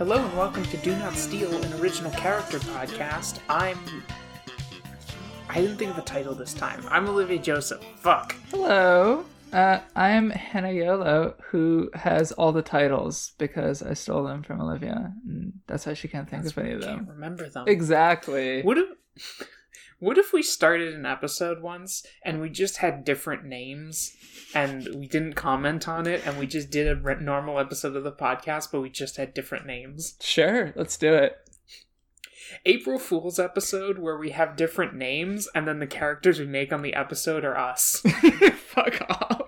Hello and welcome to Do Not Steal, an original character podcast. I'm. I didn't think of a title this time. I'm Olivia Joseph. Fuck. Hello. Uh, I'm Hannah Yolo, who has all the titles because I stole them from Olivia. And that's why she can't think That's of any of them. Can't remember them. Exactly. What if? What if we started an episode once and we just had different names and we didn't comment on it and we just did a re- normal episode of the podcast but we just had different names? Sure, let's do it. April Fool's episode where we have different names and then the characters we make on the episode are us. Fuck off.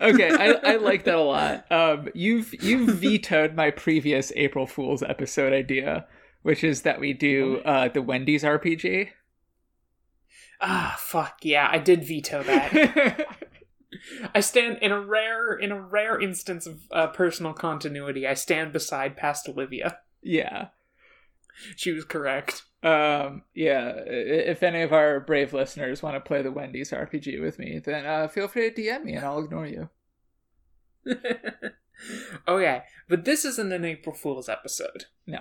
Okay, I, I like that a lot. Um, you've you've vetoed my previous April Fool's episode idea, which is that we do uh, the Wendy's RPG. Ah, fuck yeah, I did veto that. I stand in a rare in a rare instance of uh, personal continuity. I stand beside past Olivia. yeah. She was correct. Um, yeah, if any of our brave listeners want to play the Wendy's RPG with me, then uh, feel free to DM me and I'll ignore you. okay, but this isn't an April Fool's episode. No,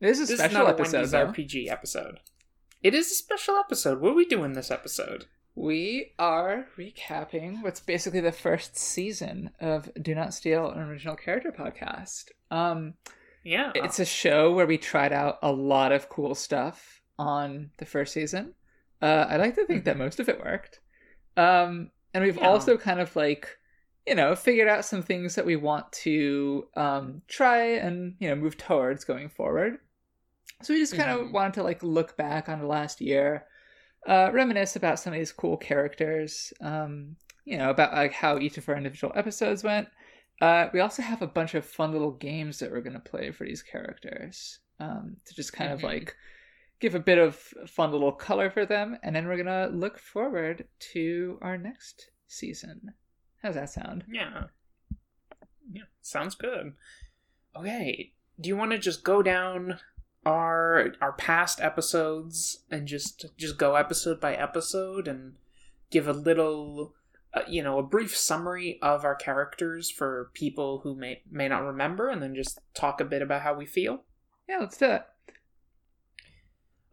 this is a This special is not a episode. Wendy's though. RPG episode. It is a special episode. What are we doing this episode? We are recapping what's basically the first season of Do Not Steal an Original Character podcast. Um, Yeah, it's a show where we tried out a lot of cool stuff on the first season. Uh, I like to think that most of it worked. Um, and we've Yeah. also kind of like, you know, figured out some things that we want to um, try and, you know, move towards going forward. So we just kind of Mhm. wanted to like look back on the last year, uh, reminisce about some of these cool characters, um, you know, about like how each of our individual episodes went. Uh, we also have a bunch of fun little games that we're going to play for these characters um, to just kind of Mhm. like give a bit of fun little color for them, and then we're gonna look forward to our next season. How's that sound? yeah, yeah. Sounds good. Okay, do you want to just go down our our past episodes and just just go episode by episode and give a little uh, you know a brief summary of our characters for people who may may not remember and then just talk a bit about how we feel Yeah, let's do it.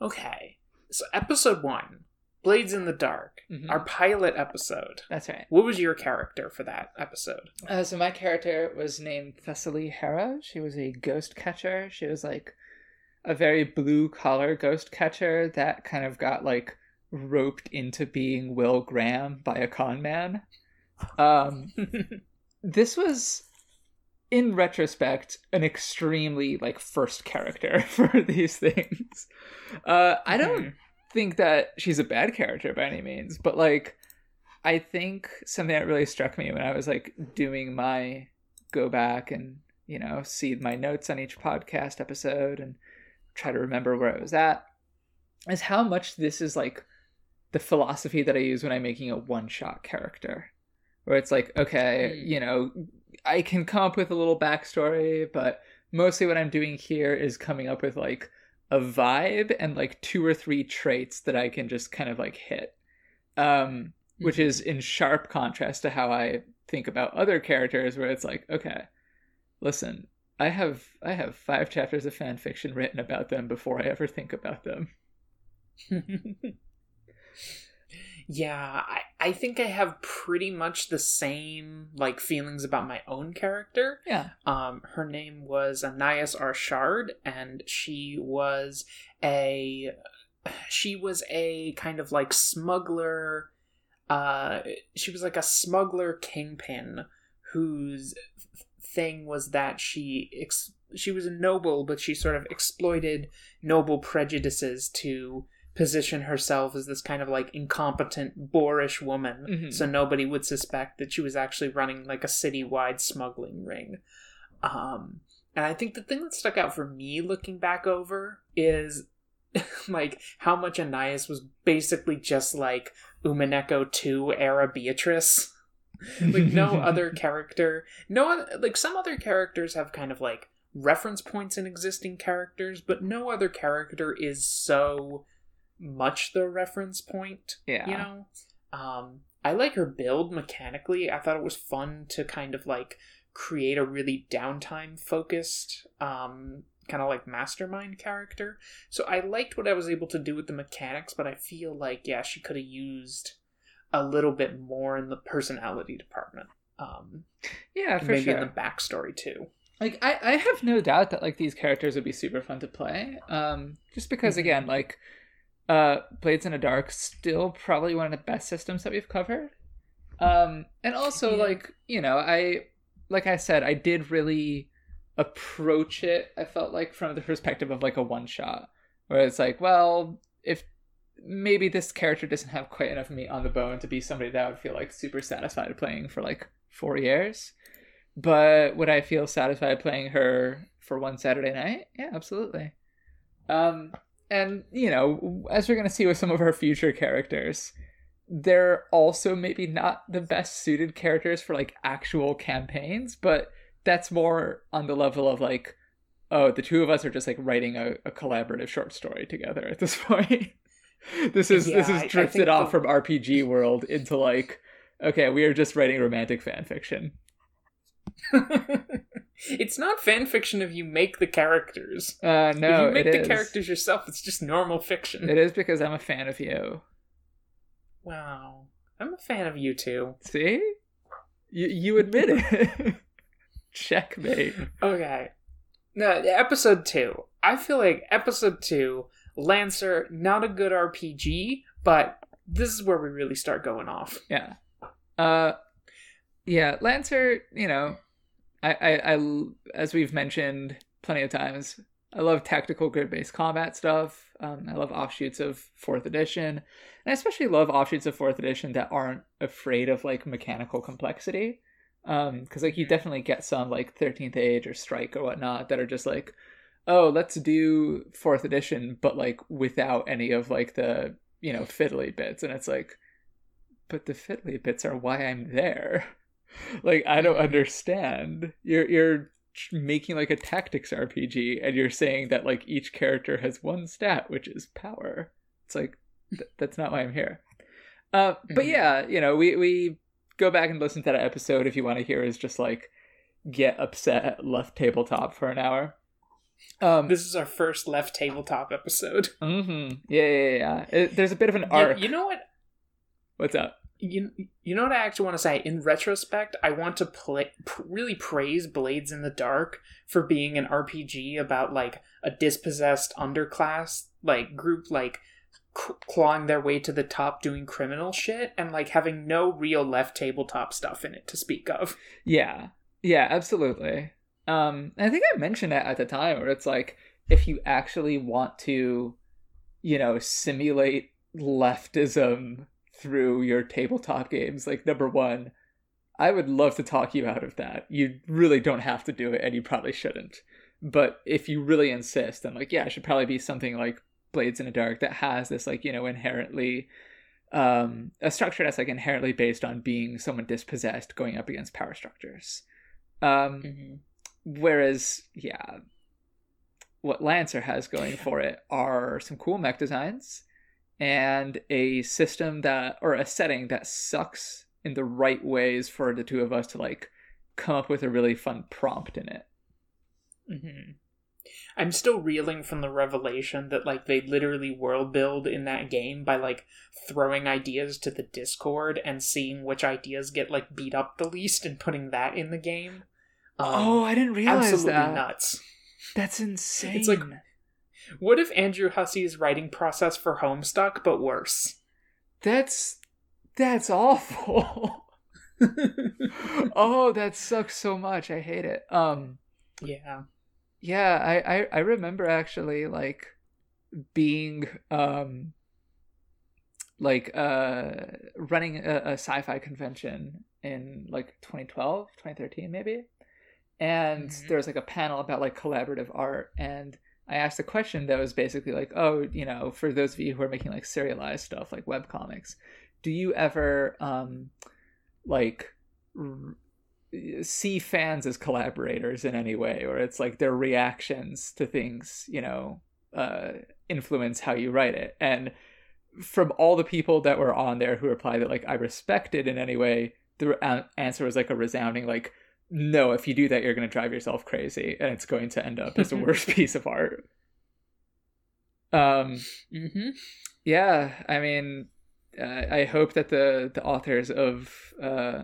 okay so episode 1 blades in the dark Mhm. our pilot episode That's right. what was your character for that episode Uh, so my character was named Thessaly Harrow. She was a ghost catcher. She was like a very blue collar ghost catcher that kind of got like roped into being Will Graham by a con man. Um, this was in retrospect an extremely like first character for these things uh i don't Mhm. think that she's a bad character by any means but like i think something that really struck me when i was like doing my go back and you know see my notes on each podcast episode and try to remember where i was at is how much this is like the philosophy that i use when i'm making a one shot character. Where it's like okay Mm. you know i can come up with a little backstory but mostly what i'm doing here is coming up with like a vibe and like two or three traits that i can just kind of like hit. Um which is in sharp contrast to how i think about other characters where it's like okay listen i have i have five chapters of fan fiction written about them before i ever think about them yeah, I, I think I have pretty much the same like feelings about my own character. yeah Um, her name was Anais Arshard, and she was a she was a kind of like smuggler. Uh, she was like a smuggler kingpin whose thing was that she ex- she was a noble, but she sort of exploited noble prejudices to position herself as this kind of like incompetent boorish woman. Mhm. so nobody would suspect that she was actually running like a citywide smuggling ring. Um and i think the thing that stuck out for me looking back over is like how much Anais was basically just like Umineko 2 era Beatrice like no other character no oth- like some other characters have kind of like reference points in existing characters but no other character is so much the reference point Yeah. you know um i like her build mechanically i thought it was fun to kind of like create a really downtime focused um kind of like mastermind character. So I liked what I was able to do with the mechanics, but I feel like yeah, she could have used a little bit more in the personality department. Um, yeah, for maybe sure. in the backstory too. like I, I have no doubt that like these characters would be super fun to play um just because Mhm. again like uh blades in the dark still probably one of the best systems that we've covered um and also Yeah. like you know i like i said i did really approach it i felt like from the perspective of like a one shot where it's like well if maybe this character doesn't have quite enough meat on the bone to be somebody that I would feel like super satisfied playing for like four years but would I feel satisfied playing her for one Saturday night? Yeah, absolutely. Um, and you know, as we're gonna see with some of our future characters, they're also maybe not the best suited characters for like actual campaigns, but that's more on the level of like, oh, the two of us are just like writing a, a collaborative short story together at this point. this is this Yeah, is I- I drifted off the- from RPG world into like, okay, we are just writing romantic fan fiction. it's not fan fiction if you make the characters. Uh, no, if you make the is. characters yourself, it's just normal fiction. It is because I'm a fan of you. Wow. I'm a fan of you too. See, you you admit it. Checkmate. Okay. No, episode two. I feel like episode two, Lancer, not a good RPG, but this is where we really start going off. Yeah. Uh, yeah. Lancer. You know, I, I, I as we've mentioned plenty of times, I love tactical grid-based combat stuff. Um, I love offshoots of fourth edition, and I especially love offshoots of fourth edition that aren't afraid of like mechanical complexity. Um, because like you definitely get some like Thirteenth Age or Strike or whatnot that are just like, oh, let's do fourth edition, but like without any of like the you know fiddly bits, and it's like, but the fiddly bits are why I'm there. like I don't understand. You're you're making like a tactics RPG and you're saying that like each character has one stat which is power. It's like th- that's not why I'm here. Uh, but Mhm. yeah, you know, we we go back and listen to that episode if you want to hear is just like get upset at left tabletop for an hour. Um, This is our first left tabletop episode. mhm. yeah, yeah, yeah. It, there's a bit of an You, arc. you know what? What's up? You, you know what I actually want to say? In retrospect, I want to play, really praise Blades in the Dark for being an RPG about like a dispossessed underclass like group like clawing their way to the top doing criminal shit and like having no real left tabletop stuff in it to speak of. Yeah. Yeah, absolutely. Um I think I mentioned it at the time where it's like if you actually want to, you know, simulate leftism through your tabletop games, like number one, I would love to talk you out of that. You really don't have to do it and you probably shouldn't. But if you really insist, then like yeah, it should probably be something like Blades in the Dark that has this like, you know, inherently um a structure that's like inherently based on being someone dispossessed going up against power structures. Um whereas yeah what lancer has going for it are some cool mech designs and a system that or a setting that sucks in the right ways for the two of us to like come up with a really fun prompt in it. Hmm I'm still reeling from the revelation that like they literally world build in that game by like throwing ideas to the Discord and seeing which ideas get like beat up the least and putting that in the game. Um, oh i didn't realize absolutely that nuts. that's insane It's like- What if Andrew Hussie's writing process for Homestuck, but worse? that's that's awful oh that sucks so much i hate it um yeah. yeah I, I i remember actually like being um like uh running a, a sci-fi convention in like 2012 2013 maybe and Mhm. there was like a panel about like collaborative art and i asked a question that was basically like oh you know for those of you who are making like serialized stuff like web comics do you ever um like r- see fans as collaborators in any way or it's like their reactions to things you know uh influence how you write it and from all the people that were on there who replied that like i respected in any way the answer was like a resounding like no, if you do that, you're going to drive yourself crazy, and it's going to end up as the worst piece of art. Um, Mm-hmm. yeah, I mean, uh, I hope that the the authors of uh,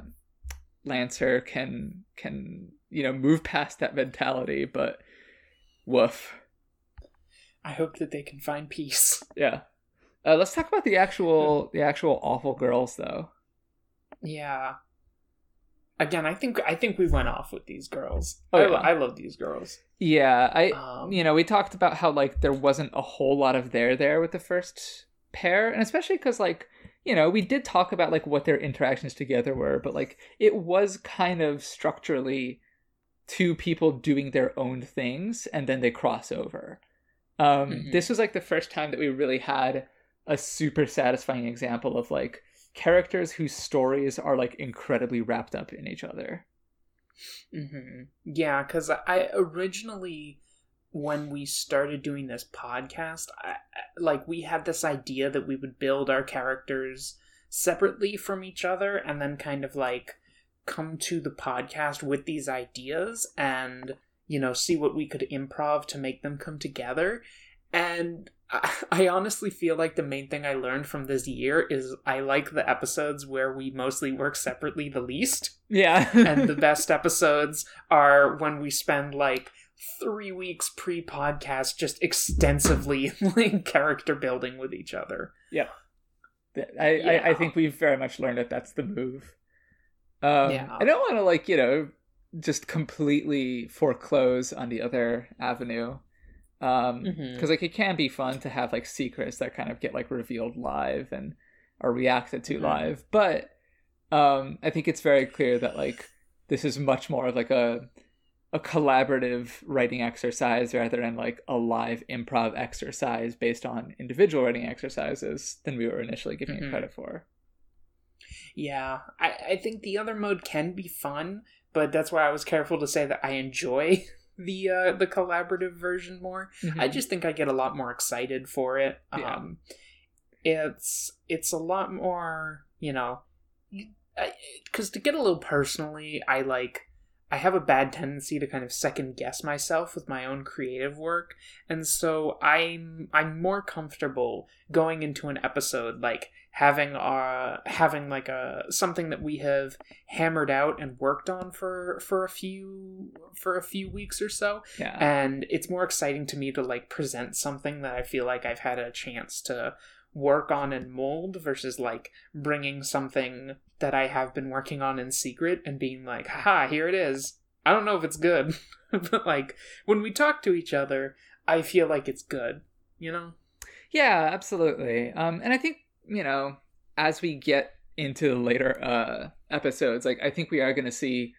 Lancer can can you know move past that mentality, but woof. I hope that they can find peace. Yeah. Uh, let's talk about the actual the actual awful girls though. Yeah. Again, I think I think we went off with these girls. Oh, I, yeah. lo- I love these girls. Yeah, I Um, you know we talked about how like there wasn't a whole lot of there there with the first pair, and especially because like you know we did talk about like what their interactions together were, but like it was kind of structurally two people doing their own things and then they cross over. Um, Mhm. This was like the first time that we really had a super satisfying example of like characters whose stories are like incredibly wrapped up in each other. hmm Yeah, because I originally, when we started doing this podcast, I- like we had this idea that we would build our characters separately from each other and then kind of like come to the podcast with these ideas and, you know, see what we could improv to make them come together. And I, I honestly feel like the main thing I learned from this year is I like the episodes where we mostly work separately the least Yeah, and the best episodes are when we spend like three weeks pre-podcast just extensively like character building with each other I, I, Yeah. I think we've very much learned that that's the move. Um, Yeah. I don't want to like you know just completely foreclose on the other avenue, um, because like it can be fun to have like secrets that kind of get like revealed live and are reacted to Mhm. live, but um, I think it's very clear that like this is much more of like a a collaborative writing exercise rather than like a live improv exercise based on individual writing exercises than we were initially giving Mhm. it credit for. yeah I, I think the other mode can be fun but that's why i was careful to say that i enjoy the uh the collaborative version more I just think I get a lot more excited for it. Yeah. Um, it's it's a lot more, you know, because to get a little personally, I like I have a bad tendency to kind of second guess myself with my own creative work, and so I'm I'm more comfortable going into an episode like having uh having like a something that we have hammered out and worked on for for a few for a few weeks or so yeah. and it's more exciting to me to like present something that I feel like I've had a chance to work on and mold versus like bringing something that I have been working on in secret and being like, haha, here it is. I don't know if it's good, but like when we talk to each other, I feel like it's good, you know? Yeah, absolutely. Um, and I think you know, as we get into the later uh episodes, like I think we are going to see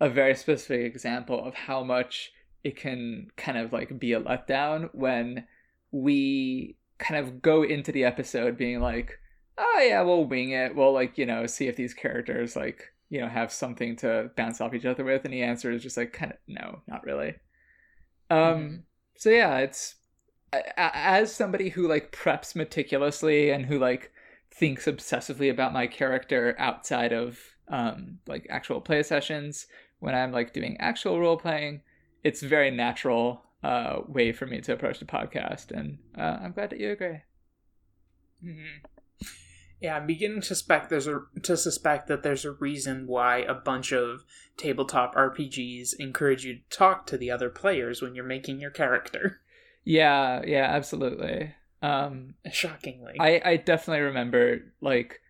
a very specific example of how much it can kind of like be a letdown when we kind of go into the episode being like, oh yeah, we'll wing it. We'll like you know see if these characters like you know have something to bounce off each other with, and the answer is just like kind of no, not really. Um. Mhm. So yeah, it's as somebody who like preps meticulously and who like thinks obsessively about my character outside of um like actual play sessions when i'm like doing actual role playing it's very natural uh way for me to approach the podcast and uh, i'm glad that you agree Mhm. Yeah, I'm beginning to suspect there's a to suspect that there's a reason why a bunch of tabletop RPGs encourage you to talk to the other players when you're making your character. yeah yeah absolutely um Shockingly. I, I definitely remember like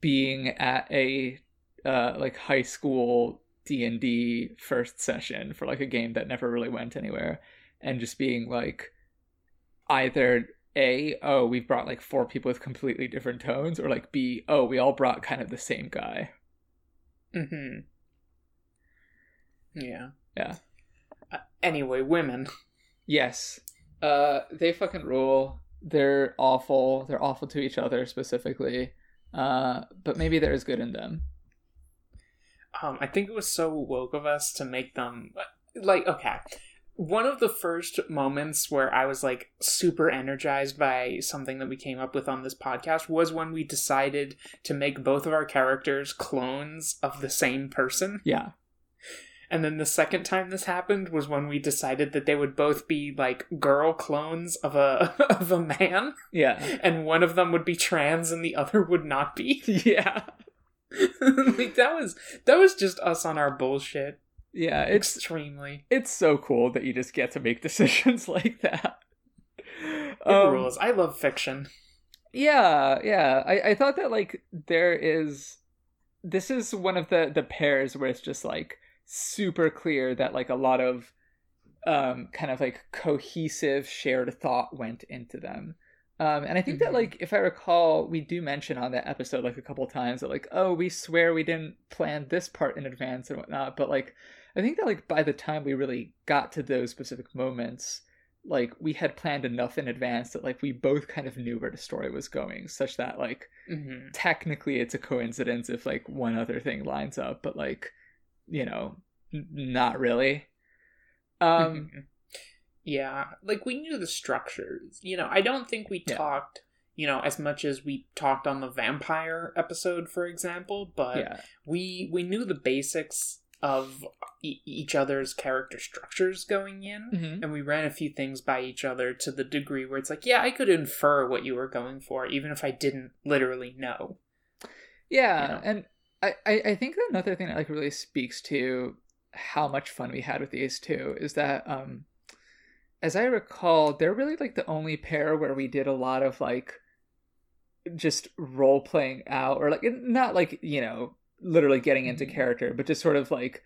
being at a uh, like high school D and D first session for like a game that never really went anywhere, and just being like, either a oh we've brought like four people with completely different tones, or like b oh we all brought kind of the same guy. Mm-hmm. Yeah. Yeah. Uh, anyway, women. Yes, uh, they fucking rule. They're awful. They're awful to each other specifically, uh, but maybe there is good in them. Um, I think it was so woke of us to make them like okay. One of the first moments where I was like super energized by something that we came up with on this podcast was when we decided to make both of our characters clones of the same person. Yeah. And then the second time this happened was when we decided that they would both be like girl clones of a of a man, Yeah. and one of them would be trans and the other would not be. Yeah. like that was that was just us on our bullshit. Yeah, it's Extremely. it's so cool that you just get to make decisions like that. Um, rules. I love fiction. Yeah, yeah. I, I thought that like there is this is one of the the pairs where it's just like super clear that like a lot of um kind of like cohesive shared thought went into them. Um and I think that Mhm. like if I recall we do mention on that episode like a couple times that like oh we swear we didn't plan this part in advance and whatnot but like I think that like by the time we really got to those specific moments like we had planned enough in advance that like we both kind of knew where the story was going such that like hmm technically it's a coincidence if like one other thing lines up but like you know n- not really um Mhm. yeah, like we knew the structures. You know, I don't think we Yeah. talked, you know, as much as we talked on the vampire episode, for example. But yeah we we knew the basics of e- each other's character structures going in. Mhm. And we ran a few things by each other to the degree where it's like, yeah, I could infer what you were going for, even if I didn't literally know. yeah you know? and I, I i think another thing that like really speaks to how much fun we had with these two is that um as i recall they're really like the only pair where we did a lot of like just role playing out or like not like you know literally getting into Mhm. character but just sort of like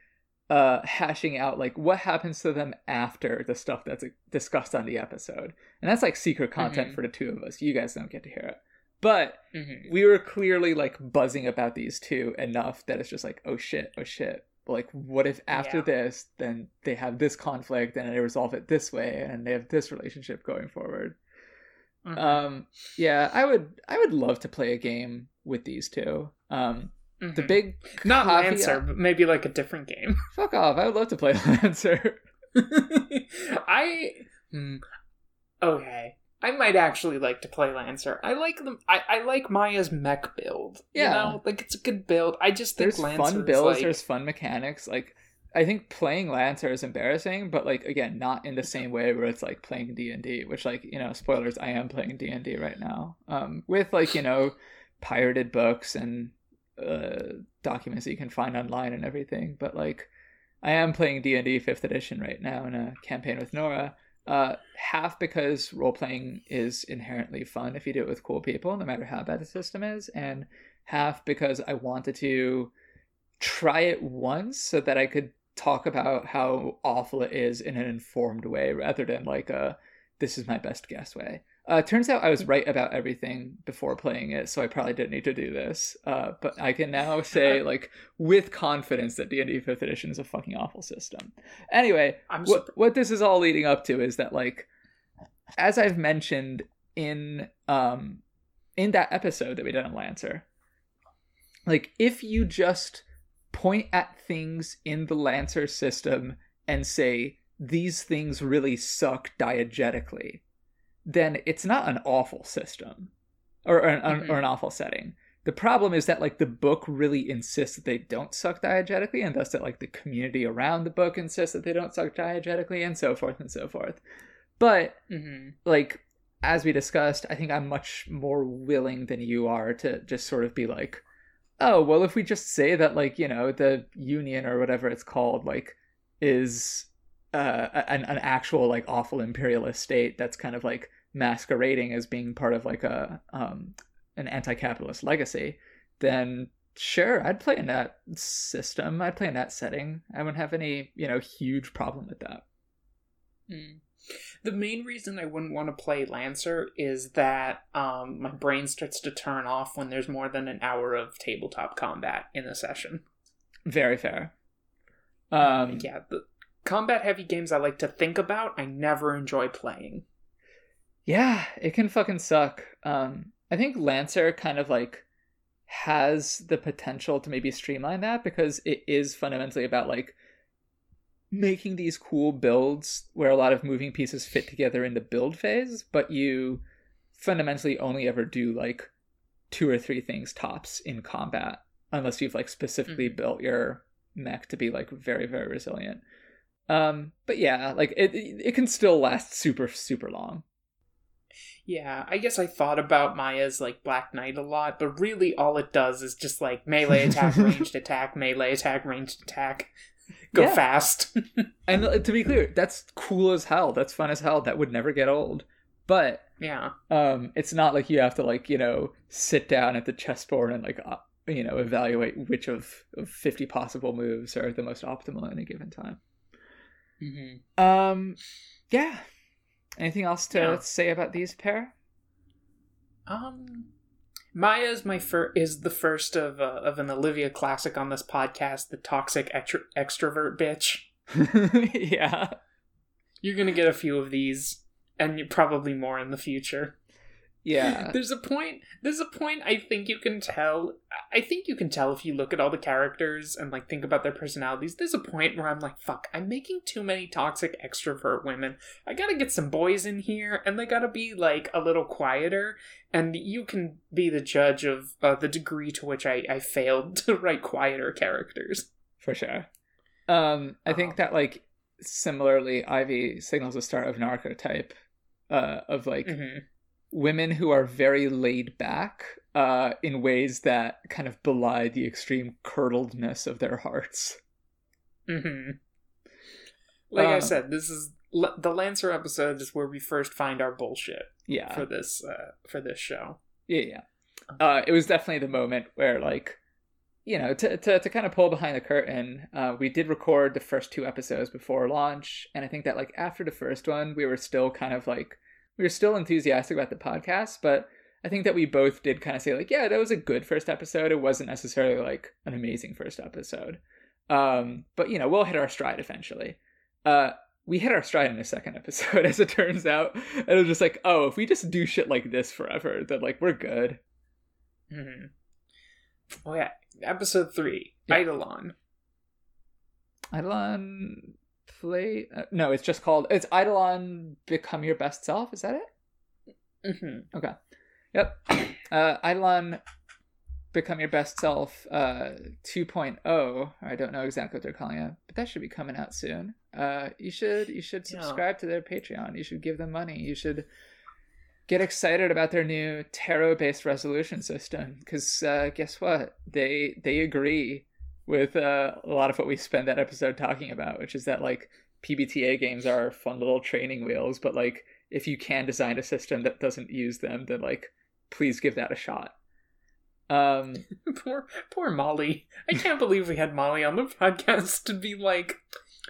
uh hashing out like what happens to them after the stuff that's discussed on the episode and that's like secret content Mhm. for the two of us you guys don't get to hear it but Mm-hmm. we were clearly like buzzing about these two enough that it's just like oh shit oh shit like what if after Yeah. this then they have this conflict and they resolve it this way and they have this relationship going forward Mm-hmm. um yeah i would i would love to play a game with these two um the Mhm. big not caveat- Lancer, but maybe like a different game. fuck off i would love to play lancer I hmm, okay. I might actually like to play Lancer. I like them. I, I like Maya's mech build. Yeah. you know, like it's a good build. I just think there's Lancer fun builds like- there's fun mechanics like i think playing lancer is embarrassing but like again not in the same way where it's like playing d&d which like you know spoilers i am playing d&d right now um with like you know pirated books and uh documents that you can find online and everything but like i am playing d&d 5th edition right now in a campaign with nora uh half because role playing is inherently fun if you do it with cool people no matter how bad the system is and half because i wanted to try it once so that I could talk about how awful it is in an informed way rather than like a this is my best guess way. Uh, it turns out I was right about everything before playing it, so I probably didn't need to do this. Uh, but I can now say like with confidence that D&D 5th edition is a fucking awful system. Anyway, what super- what this is all leading up to is that like as I've mentioned in um in that episode that we did on Lancer, like if you just point at things in the Lancer system and say these things really suck diegetically, then it's not an awful system or, or, an, Mhm. or an awful setting. The problem is that like the book really insists that they don't suck diegetically, and thus that like the community around the book insists that they don't suck diegetically, and so forth and so forth. But Mhm. like as we discussed, I think I'm much more willing than you are to just sort of be like, oh, well, if we just say that, like, you know, the union or whatever it's called, like, is uh, an, an actual, like, awful imperialist state that's kind of like masquerading as being part of like a um, an anti-capitalist legacy, then sure, I'd play in that system. I'd play in that setting. I wouldn't have any, you know, huge problem with that. Mm. The main reason I wouldn't want to play Lancer is that um, my brain starts to turn off when there's more than an hour of tabletop combat in a session. Very fair. Um, yeah, the combat heavy games I like to think about, I never enjoy playing. Yeah, it can fucking suck. Um, I think Lancer kind of like has the potential to maybe streamline that because it is fundamentally about like making these cool builds where a lot of moving pieces fit together in the build phase, but you fundamentally only ever do like two or three things tops in combat unless you've like specifically Mhm. built your mech to be like very very resilient. Um, but yeah, like it it can still last super super long. Yeah, I guess I thought about Maya's like Black Knight a lot, but really all it does is just like melee attack, ranged attack, melee attack, ranged attack. Go Yeah. fast. And uh, to be clear, that's cool as hell. That's fun as hell. That would never get old. But yeah. um, it's not like you have to like you know sit down at the chessboard and like uh, you know evaluate which of, of fifty possible moves are the most optimal at any given time. Mm-hmm. Um, yeah. Anything else to Yeah. say about these pair? Um, Maya is my fir- is the first of uh, of an Olivia classic on this podcast, the toxic extro- extrovert bitch. yeah. You're gonna get a few of these, and probably more in the future. Yeah. There's a point. There's a point. I think you can tell. I think you can tell if you look at all the characters and like think about their personalities. There's a point where I'm like, "Fuck! I'm making too many toxic extrovert women. I gotta get some boys in here, and they gotta be like a little quieter." And you can be the judge of uh, the degree to which I I failed to write quieter characters. For sure. Um, I think Um, that like similarly, Ivy signals the start of an archetype uh, of like hmm women who are very laid back uh, in ways that kind of belie the extreme curdledness of their hearts. hmm Like I Um, said, this is the Lancer episode is where we first find our bullshit. Yeah, for this uh, for this show. yeah, yeah. Uh, it was definitely the moment where like. You know, to, to, to kind of pull behind the curtain, uh, we did record the first two episodes before launch, and I think that like after the first one, we were still kind of like we were still enthusiastic about the podcast, but I think that we both did kind of say like, yeah, that was a good first episode. It wasn't necessarily like an amazing first episode. Um, but you know, we'll hit our stride eventually. Uh, we hit our stride in the second episode, as it turns out. And it was just like, oh, if we just do shit like this forever, then like we're good. hmm Oh yeah, episode three, Yeah. Eidolon. Eidolon play? Uh, no, it's just called. It's Eidolon Become Your Best Self. Is that it? hmm Okay. Yep. Uh, Eidolon Become Your Best Self uh, 2.0. I don't know exactly what they're calling it, but that should be coming out soon. Uh, you should you should Yeah. subscribe to their Patreon. You should give them money. You should get excited about their new tarot based resolution system because uh, guess what? They they agree with uh, a lot of what we spend that episode talking about, which is that like PBTA games are fun little training wheels, but like if you can design a system that doesn't use them, then like please give that a shot. Um, poor poor Molly. I can't believe we had Molly on the podcast to be like,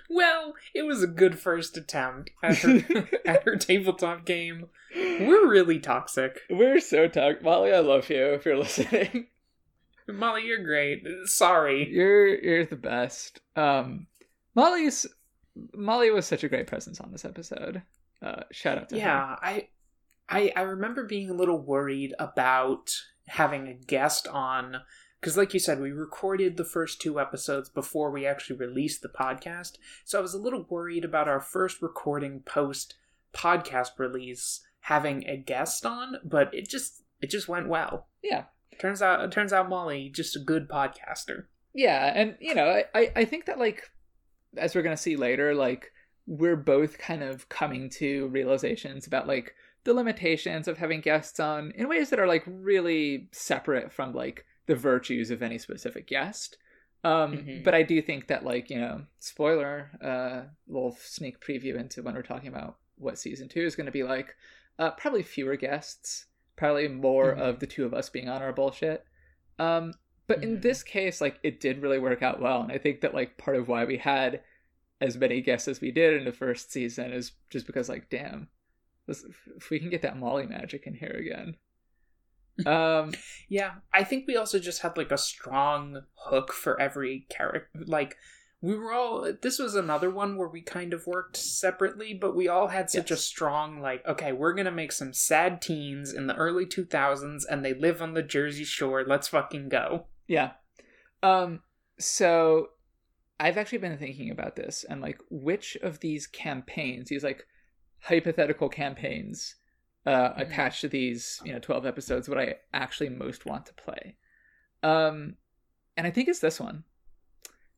well, it was a good first attempt at her at her tabletop game. We're really toxic. we're so toxic. Molly, I love you if you're listening. Molly, you're great. Sorry. You're you're the best. Um, Molly's Molly was such a great presence on this episode. Uh, shout out to her. Yeah, I, I, I remember being a little worried about having a guest on because, like you said, we recorded the first two episodes before we actually released the podcast. So I was a little worried about our first recording post podcast release having a guest on, but it just it just went well. Yeah. Turns out, it turns out Molly just a good podcaster. Yeah, and you know, I- I think that like as we're gonna see later, like we're both kind of coming to realizations about like the limitations of having guests on in ways that are like really separate from like the virtues of any specific guest. Um, Mhm. but I do think that like you know, spoiler, uh, little sneak preview into when we're talking about what season two is going to be like. Uh, probably fewer guests, probably more Mhm. of the two of us being on our bullshit. Um, but in Mhm. this case, like it did really work out well, and I think that like part of why we had as many guests as we did in the first season is just because like, damn, this, if we can get that Molly magic in here again. Um, Yeah, I think we also just had like a strong hook for every character. Like we were all this was another one where we kind of worked separately, but we all had such a strong like okay, we're going to make some sad teens in the early 2000s and they live on the Jersey Shore. Let's fucking go. Yeah. Um so I've actually been thinking about this and like which of these campaigns, these like hypothetical campaigns uh Mhm. attached to these, you know, 12 episodes would I actually most want to play. Um and I think it's this one.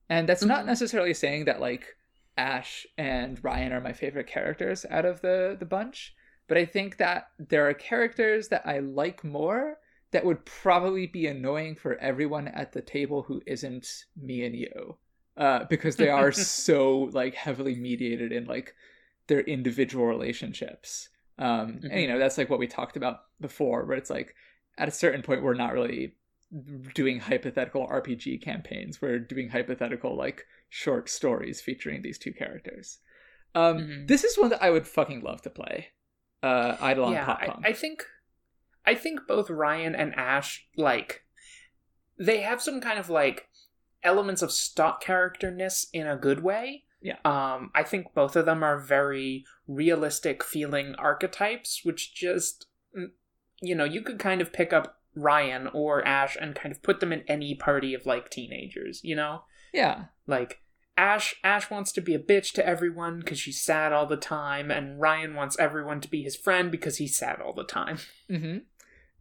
And that's not Mhm. necessarily saying that like Ash and Ryan are my favorite characters out of the the bunch, but I think that there are characters that I like more that would probably be annoying for everyone at the table who isn't me and you. Uh, because they are so like heavily mediated in like their individual relationships. Um, and you know, that's like what we talked about before, where it's like at a certain point we're not really doing hypothetical RPG campaigns. We're doing hypothetical like short stories featuring these two characters. Um, Mhm. This is one that I would fucking love to play. Uh, Eidolon yeah, Pop I, Punk. I think, I think both Ryan and Ash like, they have some kind of like elements of stock characterness in a good way. Yeah. Um, I think both of them are very realistic feeling archetypes, which just, mm, you know, you could kind of pick up Ryan or Ash and kind of put them in any party of like teenagers, you know? yeah, like ash ash wants to be a bitch to everyone because she's sad all the time and ryan wants everyone to be his friend because he's sad all the time hmm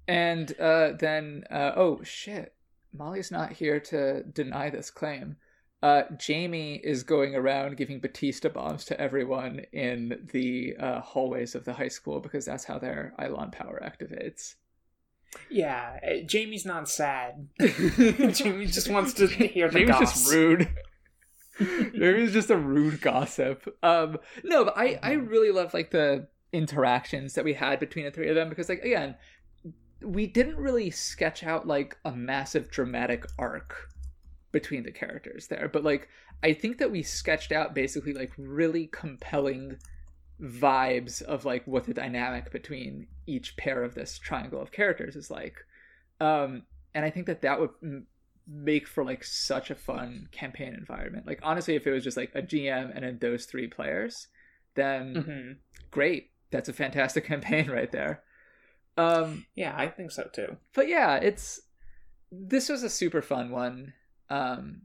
And uh, then, uh, oh shit, Molly's not here to deny this claim. Uh, Jamie is going around giving Batista bombs to everyone in the uh, hallways of the high school because that's how their Eidolon power activates. Yeah uh, jamie's not sad jamie just wants to hear the Jamie's goss. just rude. Jamie's just a rude gossip. Um, no, but I I really love like the interactions that we had between the three of them because like again, we didn't really sketch out like a massive dramatic arc between the characters there, but like I think that we sketched out basically like really compelling vibes of like what the dynamic between each pair of this triangle of characters is like. Um, and I think that that would m- make for like such a fun campaign environment. Like honestly, if it was just like a GM and then those three players, then Mhm. great. That's a fantastic campaign right there. Um, yeah i think so too but yeah, it's this was a super fun one. Um,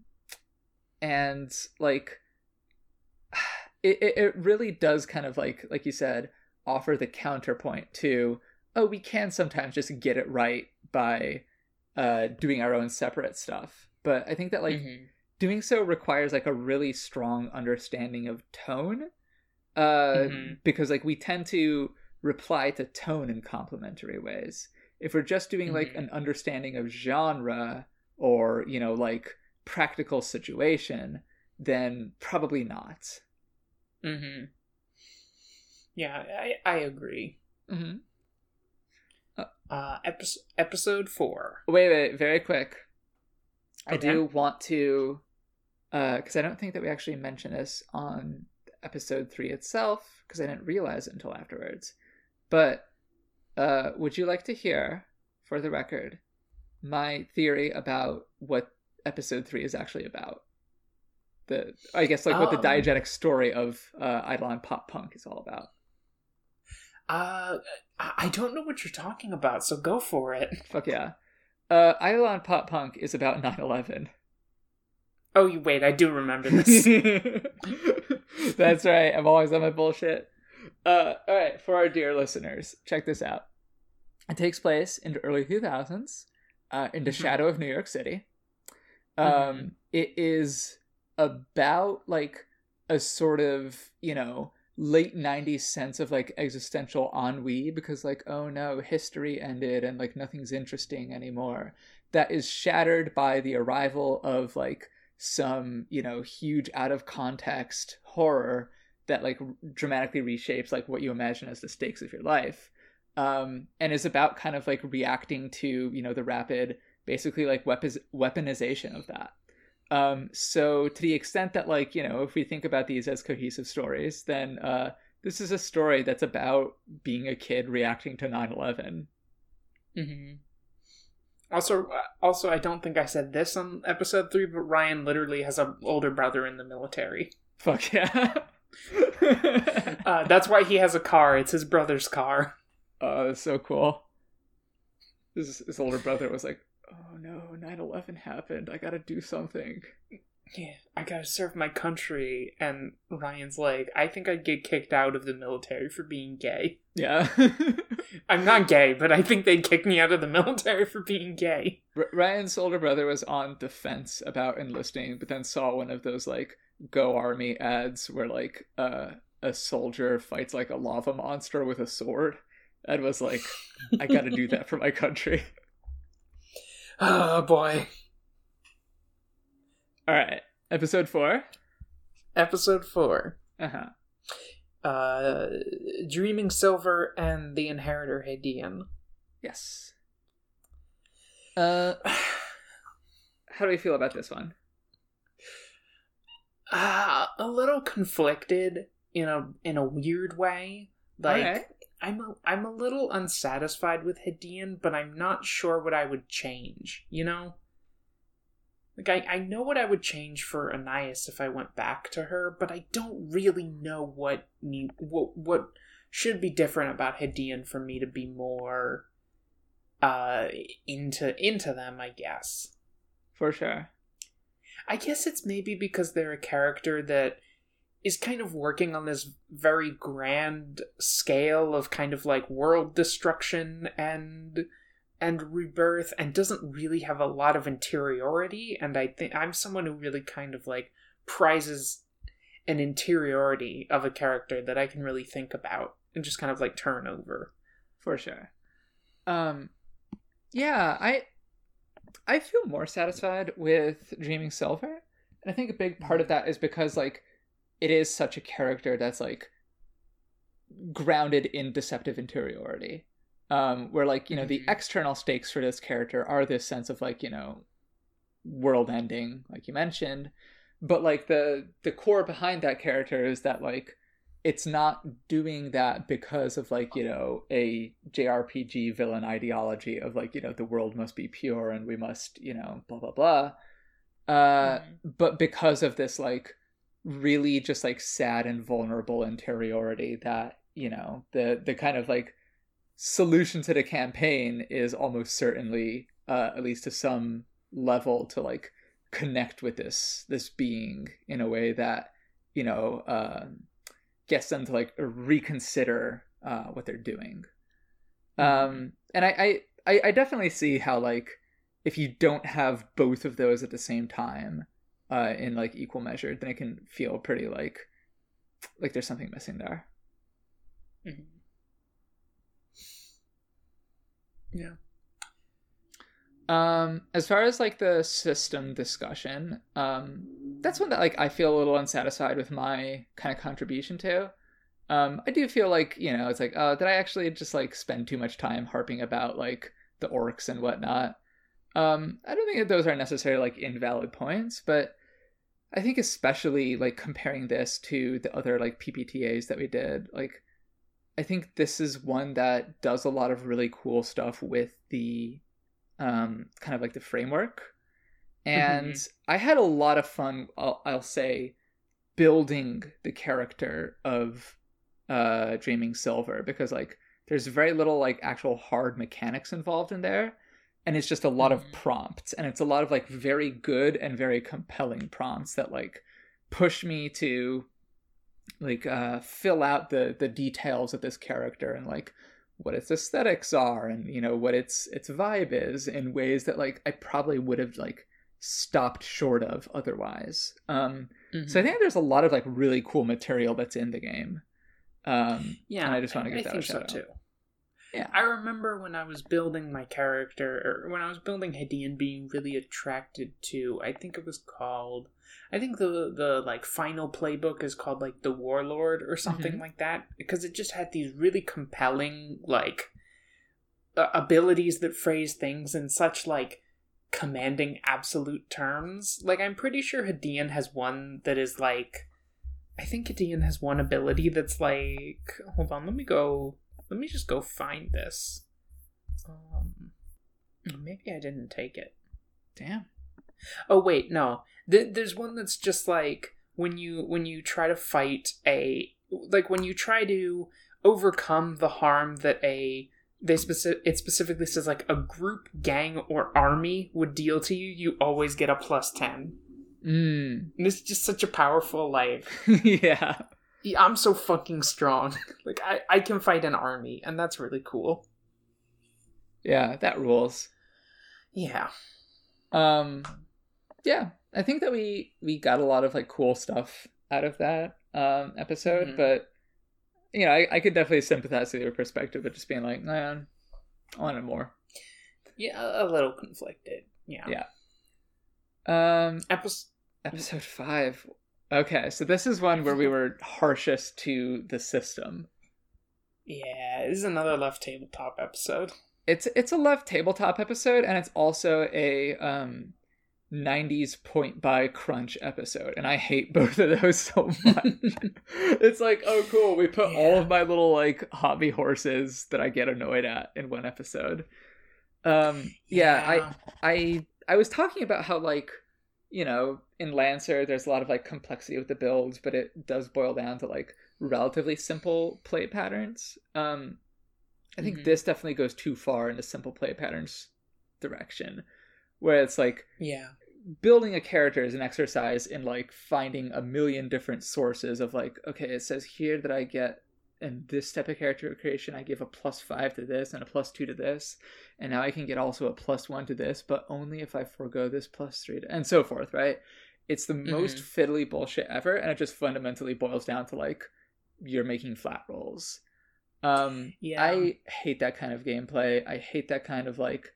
and like it, it it really does kind of like like you said offer the counterpoint to oh we can sometimes just get it right by uh doing our own separate stuff but i think that like Mhm. doing so requires like a really strong understanding of tone uh Mhm. because like we tend to reply to tone in complementary ways if we're just doing like Mhm. an understanding of genre or you know like practical situation then probably not hmm yeah i i agree. Mm-hmm. uh episode episode four. Wait wait very quick. I do want to uh because i don't think that we actually mentioned this on episode three itself because i didn't realize it until afterwards. But uh would you like to hear for the record my theory about what episode three is actually about the i guess like what the Um. diegetic story of uh eidolon pop punk is all about uh i don't know what you're talking about so go for it fuck yeah uh eidolon pop punk is about 9-11 oh you wait i do remember this That's right. I'm always on my bullshit. Uh, all right, for our dear listeners, check this out. It takes place in the early 2000s, uh, in the Mhm. shadow of New York City. Um, Mhm. it is about like a sort of you know late 90s sense of like existential ennui because like oh no history ended and like nothing's interesting anymore that is shattered by the arrival of like some you know huge out of context horror that like dramatically reshapes like what you imagine as the stakes of your life. Um and is about kind of like reacting to you know the rapid basically like weaponization of that um so to the extent that like you know if we think about these as cohesive stories then uh this is a story that's about being a kid reacting to 9-11 Mm-hmm. Also, uh, also, I don't think I said this on episode three, but Ryan literally has an older brother in the military. fuck yeah Uh, that's why he has a car. It's his brother's car. Oh, that's so cool. His, his older brother was like, "Oh no, 9/11 happened. I gotta do something." yeah, I gotta serve my country. And Ryan's like, I think I'd get kicked out of the military for being gay. Yeah. I'm not gay, but I think they'd kick me out of the military for being gay. R- Ryan's older brother was on the fence about enlisting, but then saw one of those like Go Army ads where like uh, a soldier fights like a lava monster with a sword, and was like, "I got to do that for my country." Oh boy. All right, episode four. Episode 4. Uh huh. Uh, Dreaming Silver and the Inheritor Hadean. Yes. Uh, how do we feel about this one? Uh, a little conflicted in a in a weird way. Like Okay. I'm a, I'm a little unsatisfied with Hadean, but I'm not sure what I would change. You know, like I, I know what I would change for Anais if I went back to her, but I don't really know what need what what should be different about Hadean for me to be more uh into into them. I guess. For sure. I guess it's maybe because they're a character that is kind of working on this very grand scale of kind of like world destruction and and rebirth and doesn't really have a lot of interiority and I think I'm someone who really kind of like prizes an interiority of a character that I can really think about and just kind of like turn over. For sure. Um, yeah, I I feel more satisfied with Dreaming Silver, and I think a big part of that is because like it is such a character that's like grounded in deceptive interiority. Um, where like you know the Mhm. external stakes for this character are this sense of like you know world ending, like you mentioned, but like the the core behind that character is that like it's not doing that because of like you know a jrpg villain ideology of like you know the world must be pure and we must you know blah blah blah uh Mhm. but because of this like really just like sad and vulnerable interiority that you know the the kind of like solution to the campaign is almost certainly uh at least to some level to like connect with this this being in a way that you know um gets them to like reconsider uh, what they're doing. Um, and I, I, I definitely see how like if you don't have both of those at the same time uh, in like equal measure, then it can feel pretty like like there's something missing there. Mhm. Yeah. Um, as far as like the system discussion, um, that's one that like I feel a little unsatisfied with my kind of contribution to. Um, I do feel like you know it's like, oh, did I actually just like spend too much time harping about like the orcs and whatnot? Um, I don't think that those are necessarily like invalid points, but I think especially like comparing this to the other like PbtAs that we did, like I think this is one that does a lot of really cool stuff with the um, kind of like the framework. And I had a lot of fun, I'll, I'll say, building the character of uh, Dreaming Silver because like there's very little like actual hard mechanics involved in there. And it's just a lot of Mhm. prompts, and it's a lot of like very good and very compelling prompts that like push me to like uh fill out the the details of this character and like what its aesthetics are and you know what its its vibe is in ways that like I probably would have like stopped short of otherwise. Um so I think there's a lot of like really cool material that's in the game. Um Yeah, and I just want to give that a think so too. Yeah. I remember when I was building my character, or when I was building Hadean, being really attracted to. I think it was called. I think the the like final playbook is called like the Warlord or something Mhm. like that because it just had these really compelling like uh, abilities that phrase things in such like commanding absolute terms. Like I'm pretty sure Hadean has one that is like I think Hadean has one ability that's like hold on, let me go let me just go find this. Um maybe I didn't take it. Damn. Oh wait, no. Th- there's one that's just like when you when you try to fight a like when you try to overcome the harm that a they specific it specifically says like a group, gang, or army would deal to you. You always get a plus ten. Mm. And it's just such a powerful like yeah. "Yeah, I'm so fucking strong. like I, I can fight an army, and that's really cool. Yeah, that rules. Yeah. Um yeah, I think that we we got a lot of like cool stuff out of that um episode, Mhm. but you know, I, I could definitely sympathize with your perspective of just being like, man, I wanted more. Yeah, a little conflicted. Yeah. Yeah. Um Epis- episode five. Okay, so this is one where we were harshest to the system. yeah, this is another left tabletop episode. It's it's a left tabletop episode, and it's also a um 90s point buy crunch episode, and I hate both of those so much. it's like, oh cool, we put all of my little like hobby horses that I get annoyed at in one episode. Um yeah, I I I was talking about how like you know in Lancer there's a lot of like complexity with the builds, but it does boil down to like relatively simple play patterns. Um, I think Mhm. this definitely goes too far in the simple play patterns direction, where it's like yeah. building a character is an exercise in like finding a million different sources of like okay it says here that i get in this type of character creation i give a plus five to this and a plus two to this and now i can get also a plus one to this but only if i forego this plus three to, and so forth right it's the most fiddly bullshit ever and it just fundamentally boils down to like you're making flat rolls um Yeah. i hate that kind of gameplay i hate that kind of like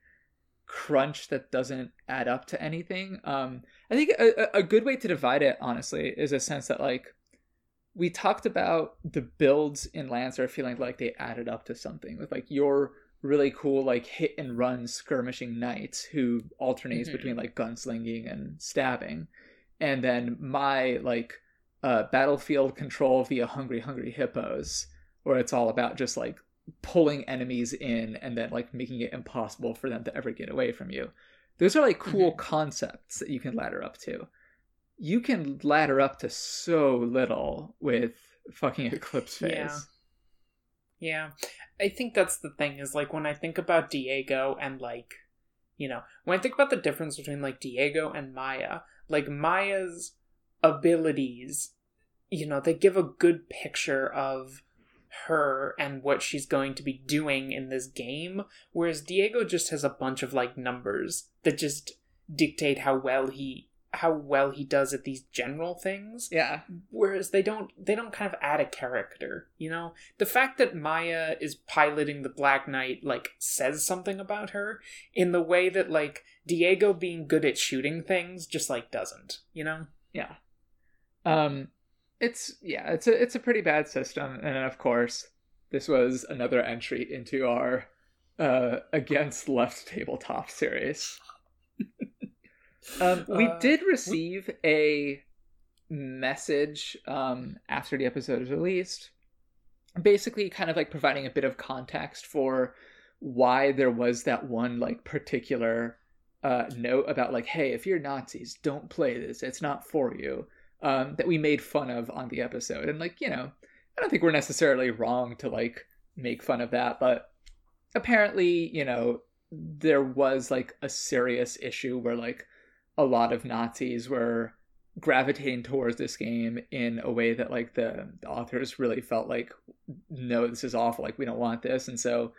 crunch that doesn't add up to anything. Um, I think a, a- good way to divide it, honestly, is a sense that like we talked about the builds in Lancer feeling like they added up to something with like your really cool like hit and run skirmishing knights who alternates Mhm. between like gunslinging and stabbing, and then my like uh, battlefield control via hungry hungry hippos, where it's all about just like pulling enemies in and then like making it impossible for them to ever get away from you. Those are like cool Mhm. concepts that you can ladder up to. You can ladder up to so little with fucking Eclipse Phase. Yeah. Yeah. I think that's the thing is like when I think about Diego and like you know, when I think about the difference between like Diego and Maya, like Maya's abilities, you know, they give a good picture of her and what she's going to be doing in this game, whereas Diego just has a bunch of like numbers that just dictate how well he how well he does at these general things Yeah. whereas they don't they don't kind of add a character you know the fact that maya is piloting the black knight like says something about her in the way that like diego being good at shooting things just like doesn't you know Yeah. Um it's yeah, it's a it's a pretty bad system and then of course this was another entry into our uh against left tabletop series. Um we Uh, did receive a message um after the episode was released basically kind of like providing a bit of context for why there was that one like particular uh note about like hey if you're nazis don't play this. It's not for you um that we made fun of on the episode. And like you know i don't think we're necessarily wrong to like make fun of that but apparently you know there was like a serious issue where like a lot of nazis were gravitating towards this game in a way that like the, the authors really felt like no this is awful like we don't want this. And so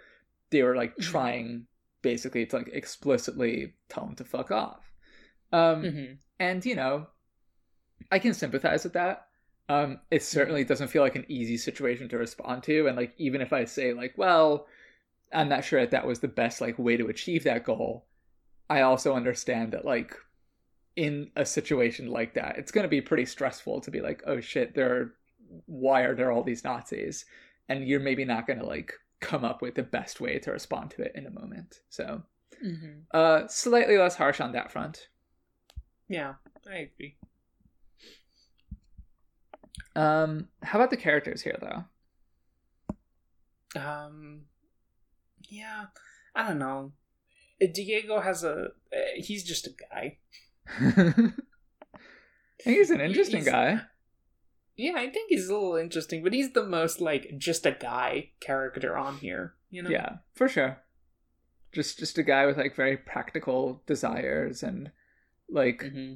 they were like Mhm. trying basically to like explicitly tell them to fuck off. Um mm-hmm. and you know i can sympathize with that. Um it certainly doesn't feel like an easy situation to respond to. And like even if i say like well i'm not sure that that was the best like way to achieve that goal i also understand that like in a situation like that it's going to be pretty stressful to be like oh shit there are why are there all these nazis? And you're maybe not going to like come up with the best way to respond to it in a moment so Mm-hmm. uh slightly less harsh on that front. Yeah i agree. Um how about the characters here though? Um yeah i don't know. Uh, diego has a uh, he's just a guy he's an interesting He's- guy. yeah i think he's a little interesting but he's the most like just a guy character on here you know Yeah, for sure. Just just a guy with like very practical desires and like hmm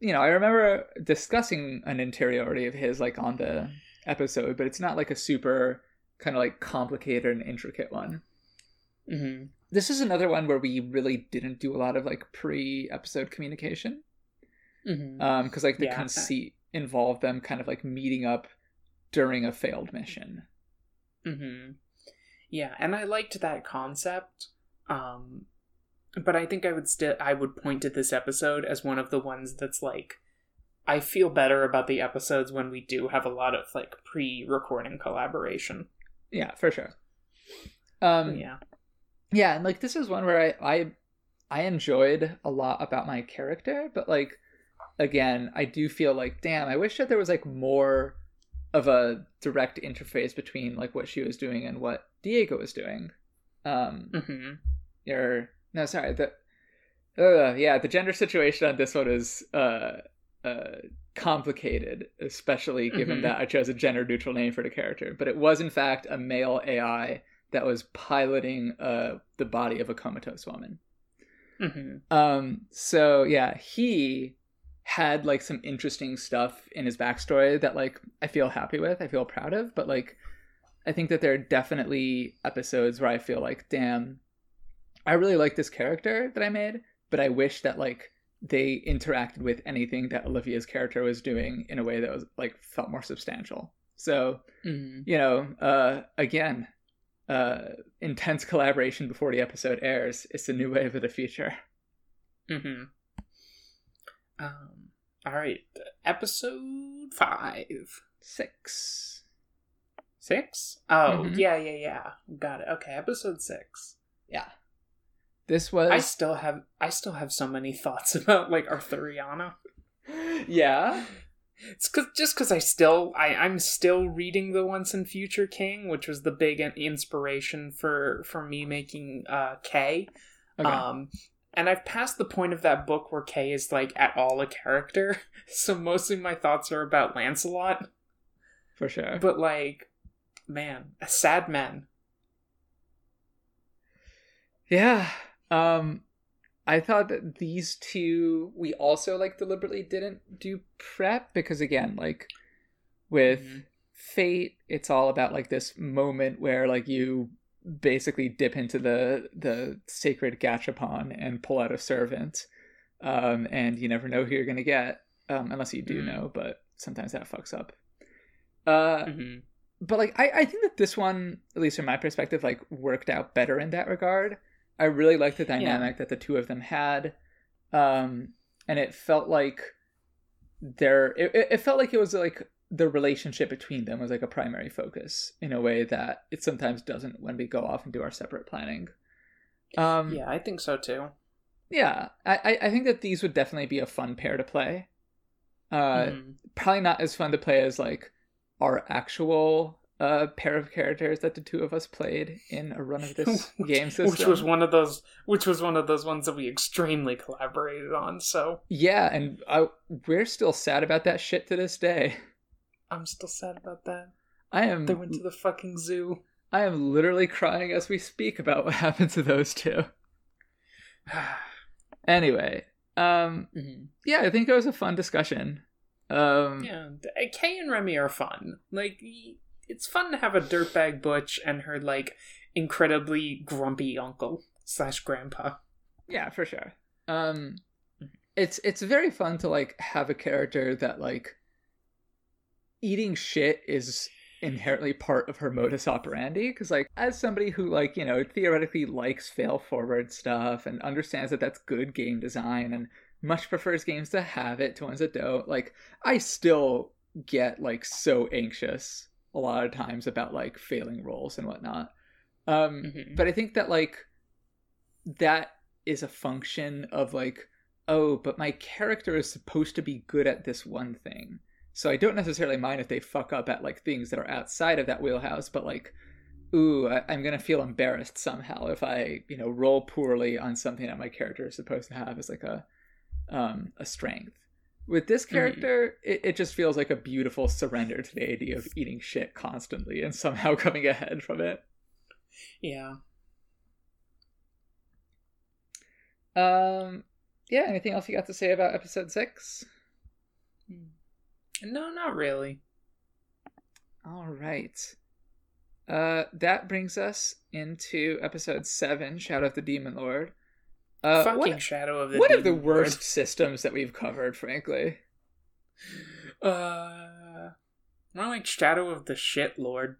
you know, I remember discussing an interiority of his like on the episode, but it's not like a super kind of like complicated and intricate one. Mm-hmm. This is another one where we really didn't do a lot of like pre-episode communication, Mm-hmm. um, because like the Yeah. conceit involved them kind of like meeting up during a failed mission. Mm-hmm. Yeah, and I liked that concept. Um, but I think I would still I would point to this episode as one of the ones that's like I feel better about the episodes when we do have a lot of like pre-recording collaboration. Yeah, for sure. Um, yeah. Yeah and like this is one where I, I i enjoyed a lot about my character but like again i do feel like damn i wish that there was like more of a direct interface between like what she was doing and what diego was doing um Mm-hmm. or no sorry the uh, yeah the gender situation on this one is uh uh complicated especially given Mhm. that i chose a gender neutral name for the character but it was in fact a male ai that was piloting uh the body of a comatose woman Mm-hmm. um so yeah he had like some interesting stuff in his backstory that like i feel happy with i feel proud of but like i think that there are definitely episodes where i feel like damn i really like this character that i made but i wish that like they interacted with anything that olivia's character was doing in a way that was like felt more substantial so Mm-hmm. you know uh again uh intense collaboration before the episode airs it's the new wave of the future Mm-hmm. Um. All right. Episode five. six Six? Oh, Mhm. yeah, yeah, yeah. Got it. Okay, episode six. Yeah. This was I still have I still have so many thoughts about like Arthuriana. Yeah. It's cause, just because I still I I'm still reading the Once and Future King, which was the big inspiration for for me making uh Kay. Okay. Um, and I've passed the point of that book where Kay is like at all a character, so mostly my thoughts are about Lancelot. for sure. But like, man, a sad man. Yeah. Um I thought that these two we also like deliberately didn't do prep because again, like with Mhm. fate, it's all about like this moment where like you basically dip into the the sacred gachapon and pull out a servant. Um and you never know who you're gonna get. Um unless you do Mm. know, but sometimes that fucks up. Uh Mhm. but like I, I think that this one at least from my perspective like worked out better in that regard i really liked the dynamic that the two of them had um and it felt like there it, it- felt like it was like the relationship between them was like a primary focus in a way that it sometimes doesn't when we go off and do our separate planning um Yeah, I think so too. yeah i i think that these would definitely be a fun pair to play uh Mhm. probably not as fun to play as like our actual uh pair of characters that the two of us played in a run of this game system. which was one of those which was one of those ones that we extremely collaborated on so Yeah, and I, we're still sad about that shit to this day. i'm still sad about that I am they went to the fucking zoo I am literally crying as we speak about what happened to those two. Anyway, um Mhm. yeah, I think it was a fun discussion. Um yeah kay and remy are fun like it's fun to have a dirtbag butch and her like incredibly grumpy uncle slash grandpa. Yeah, for sure. Um it's it's very fun to like have a character that like eating shit is inherently part of her modus operandi. Because like as somebody who like you know theoretically likes fail forward stuff and understands that that's good game design and much prefers games to have it to ones that don't like i still get like so anxious a lot of times about like failing rolls and whatnot. Um Mhm. but i think that like that is a function of like oh but my character is supposed to be good at this one thing. So i don't necessarily mind if they fuck up at like things that are outside of that wheelhouse but like ooh I, i'm gonna feel embarrassed somehow if i you know roll poorly on something that my character is supposed to have as like a um a strength with this character it, it just feels like a beautiful surrender to the idea of eating shit constantly and somehow coming ahead from it yeah Um, yeah. Anything else you got to say about episode six? No, not really. All right. Uh, that brings us into episode seven, Shadow of the Demon Lord. Uh, Fucking what, Shadow of the One of the worst Lord. systems that we've covered, frankly. Uh, more like Shadow of the Shit Lord.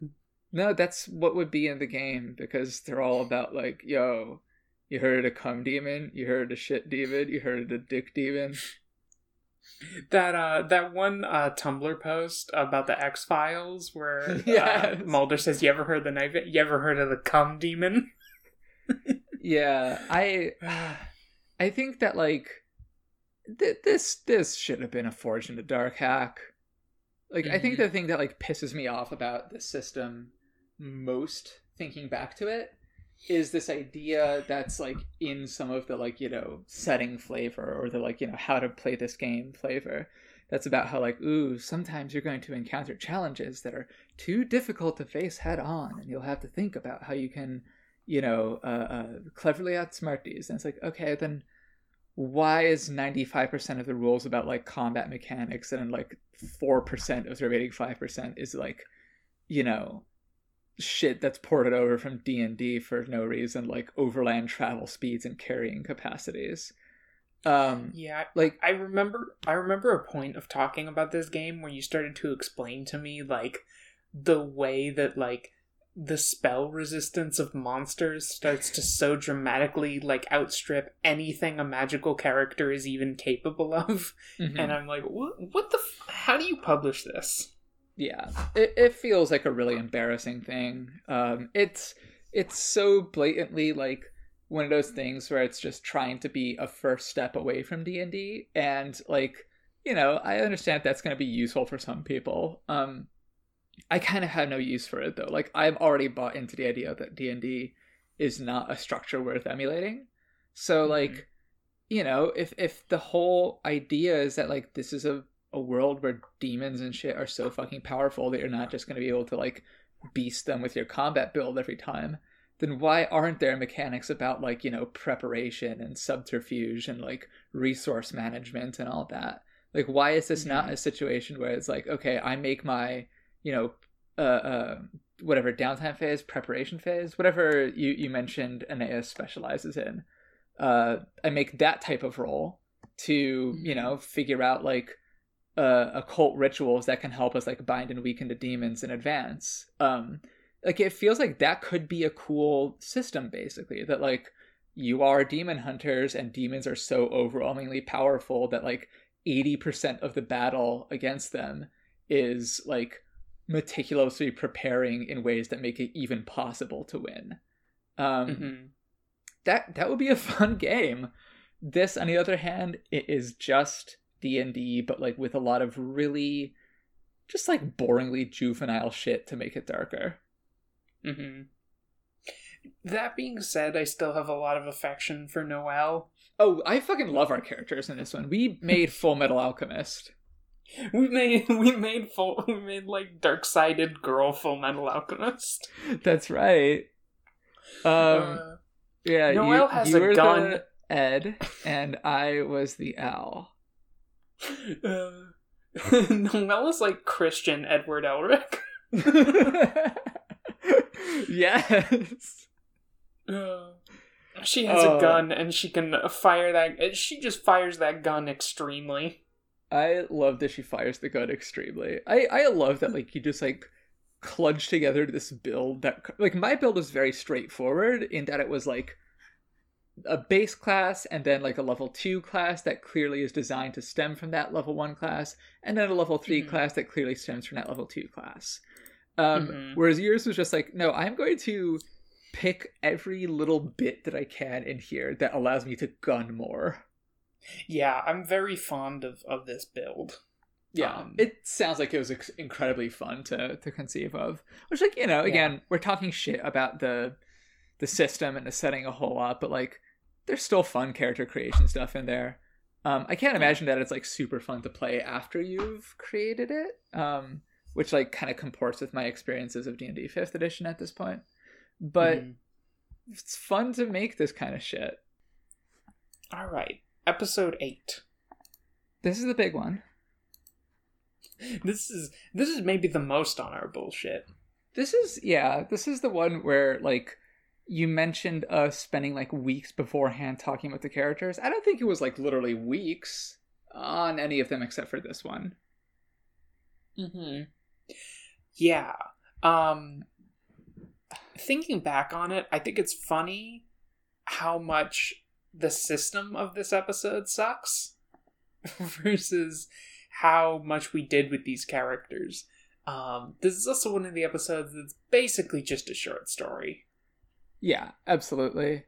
No, that's what would be in the game because they're all about like, yo, you heard a cum demon, you heard a shit demon, you heard a dick demon. That uh, that one uh Tumblr post about the X Files where Yes. uh, Mulder says, "You ever heard the knife? You ever heard of the cum demon?" Yeah, I I think that like th- this this should have been a Forge in the Dark hack. Like I think Mhm. the thing that like pisses me off about the system most thinking back to it is this idea that's like in some of the like you know setting flavor or the like you know how to play this game flavor that's about how like ooh sometimes you're going to encounter challenges that are too difficult to face head on and you'll have to think about how you can you know uh, uh, cleverly outsmart these and it's like okay then why is 95% of the rules about like combat mechanics and like 4% of the remaining 5% is like you know shit that's ported over from D&D for no reason like overland travel speeds and carrying capacities? Um Yeah, like I remember I remember a point of talking about this game where you started to explain to me like the way that like the spell resistance of monsters starts to so dramatically like outstrip anything a magical character is even capable of. Mhm. and I'm like what what the f- how do you publish this? Yeah. It, it feels like a really embarrassing thing. Um it's it's so blatantly like one of those things where it's just trying to be a first step away from d&d and like you know i understand that's going to be useful for some people. Um i kind of have no use for it though like i've already bought into the idea that d&d is not a structure worth emulating so Mhm. like you know if if the whole idea is that like this is a a world where demons and shit are so fucking powerful that you're not just going to be able to like beast them with your combat build every time then why aren't there mechanics about like you know preparation and subterfuge and like resource management and all that like why is this not Mhm. a situation where it's like okay i make my you know uh, uh whatever downtime phase preparation phase whatever you you mentioned aeneas specializes in uh i make that type of role to you know figure out like uh, occult rituals that can help us like bind and weaken the demons in advance. Um like it feels like that could be a cool system basically that like you are demon hunters and demons are so overwhelmingly powerful that like 80% of the battle against them is like meticulously preparing in ways that make it even possible to win um Mhm. that that would be a fun game. This, on the other hand, it is just D and D, but like with a lot of really, just like boringly juvenile shit to make it darker. Mhm. that being said I still have a lot of affection for Noel Oh, I fucking love our characters in this one. We made Full Metal Alchemist. We made we made full we made like dark sided girl full metal alchemist That's right. Um, Uh, yeah, Noel you, has you a were gun. the Ed, and I was the Al. Uh, Noelle is like Christian Edward Elric. yes. Uh, she has Oh. a gun and she can fire that. She just fires that gun extremely. I love that she fires the gun extremely. I I love that like you just like cludge together this build that like my build was very straightforward in that it was like a base class and then like a level 2 class that clearly is designed to stem from that level 1 class and then a level 3 Mhm. class that clearly stems from that level 2 class. Um Mhm. whereas yours was just like no, I'm going to pick every little bit that I can in here that allows me to gun more. Yeah, I'm very fond of, of this build. Yeah, Um, it sounds like it was ex- incredibly fun to to conceive of. Which, like, you know, again, we're talking shit about the the system and the setting a whole lot, but like, there's still fun character creation stuff in there. Um, I can't imagine that it's like super fun to play after you've created it, um, which like kind of comports with my experiences of D and D Fifth Edition at this point. But Mhm. it's fun to make this kind of shit. all right, episode eight. This is the big one. this is this is maybe the most on our bullshit. This is yeah, this is the one where like you mentioned us spending like weeks beforehand talking about the characters. I don't think it was like literally weeks on any of them except for this one. Mm-hmm. Yeah. Um thinking back on it, I think it's funny how much the system of this episode sucks versus how much we did with these characters. Um, this is also one of the episodes that's basically just a short story. Yeah, absolutely.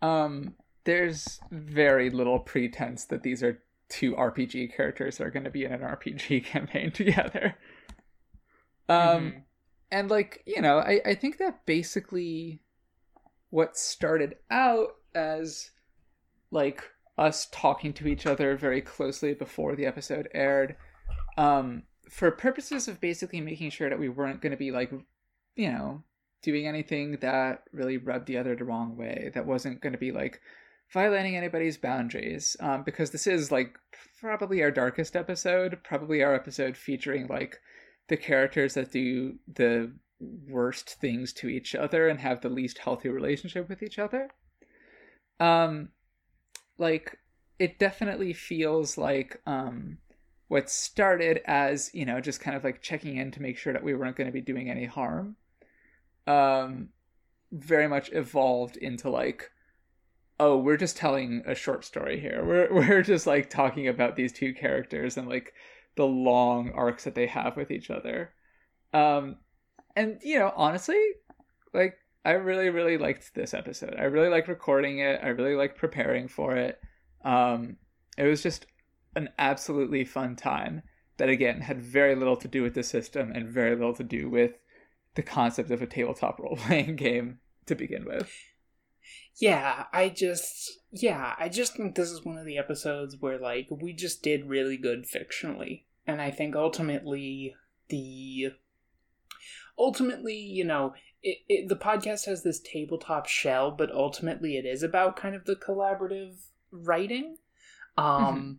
Um, there's very little pretense that these are two RPG characters that are going to be in an RPG campaign together. Um, mm-hmm. and like you know, I I think that basically what started out as like us talking to each other very closely before the episode aired um for purposes of basically making sure that we weren't going to be like you know doing anything that really rubbed the other the wrong way that wasn't going to be like violating anybody's boundaries um because this is like probably our darkest episode probably our episode featuring like the characters that do the worst things to each other and have the least healthy relationship with each other. Um like it definitely feels like um what started as you know just kind of like checking in to make sure that we weren't going to be doing any harm um very much evolved into like oh we're just telling a short story here. We're we're just like talking about these two characters and like the long arcs that they have with each other. Um and you know honestly like I really, really liked this episode. I really liked recording it. I really liked preparing for it. Um, it was just an absolutely fun time that, again, had very little to do with the system and very little to do with the concept of a tabletop role playing game to begin with. Yeah, I just, yeah, I just think this is one of the episodes where, like, we just did really good fictionally. And I think ultimately the ultimately, you know, it, it, the podcast has this tabletop shell, but ultimately it is about kind of the collaborative writing. Um, mm-hmm.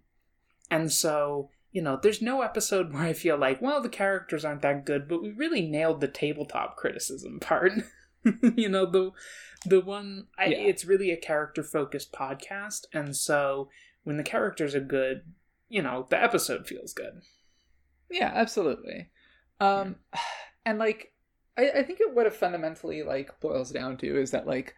And so, you know, there's no episode where I feel like, well, the characters aren't that good, but we really nailed the tabletop criticism part. you know, the the one I, yeah. it's really a character focused podcast, and so when the characters are good, you know, the episode feels good. Yeah, absolutely. Um, and like I, I think it, what it fundamentally like boils down to is that like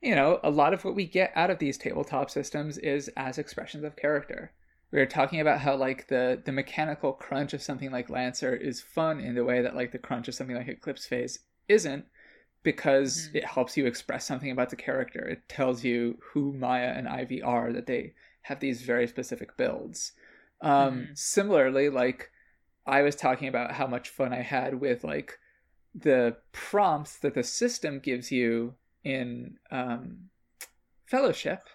you know a lot of what we get out of these tabletop systems is as expressions of character we were talking about how like the the mechanical crunch of something like lancer is fun in the way that like the crunch of something like eclipse phase isn't because mm-hmm. it helps you express something about the character it tells you who maya and ivy are that they have these very specific builds um mm-hmm. similarly like i was talking about how much fun i had with like the prompts that the system gives you in um, fellowship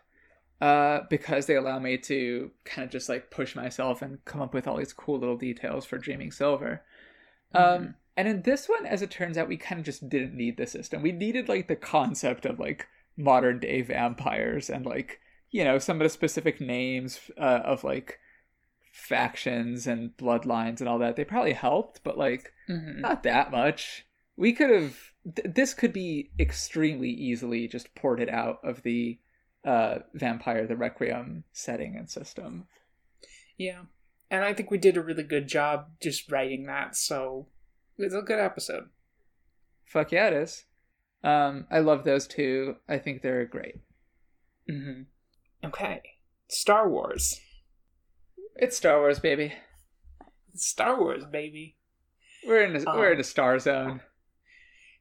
uh, because they allow me to kind of just like push myself and come up with all these cool little details for dreaming silver mm-hmm. um, and in this one as it turns out we kind of just didn't need the system we needed like the concept of like modern day vampires and like you know some of the specific names uh, of like factions and bloodlines and all that they probably helped but like mm-hmm. not that much. We could have th- this could be extremely easily just ported out of the uh vampire the requiem setting and system. Yeah. And i think we did a really good job just writing that so it's a good episode. Fuck yeah it is. Um i love those two. I think they're great. Mm-hmm. okay. Star wars it's star wars baby star wars baby we're in a, um, we're in a star zone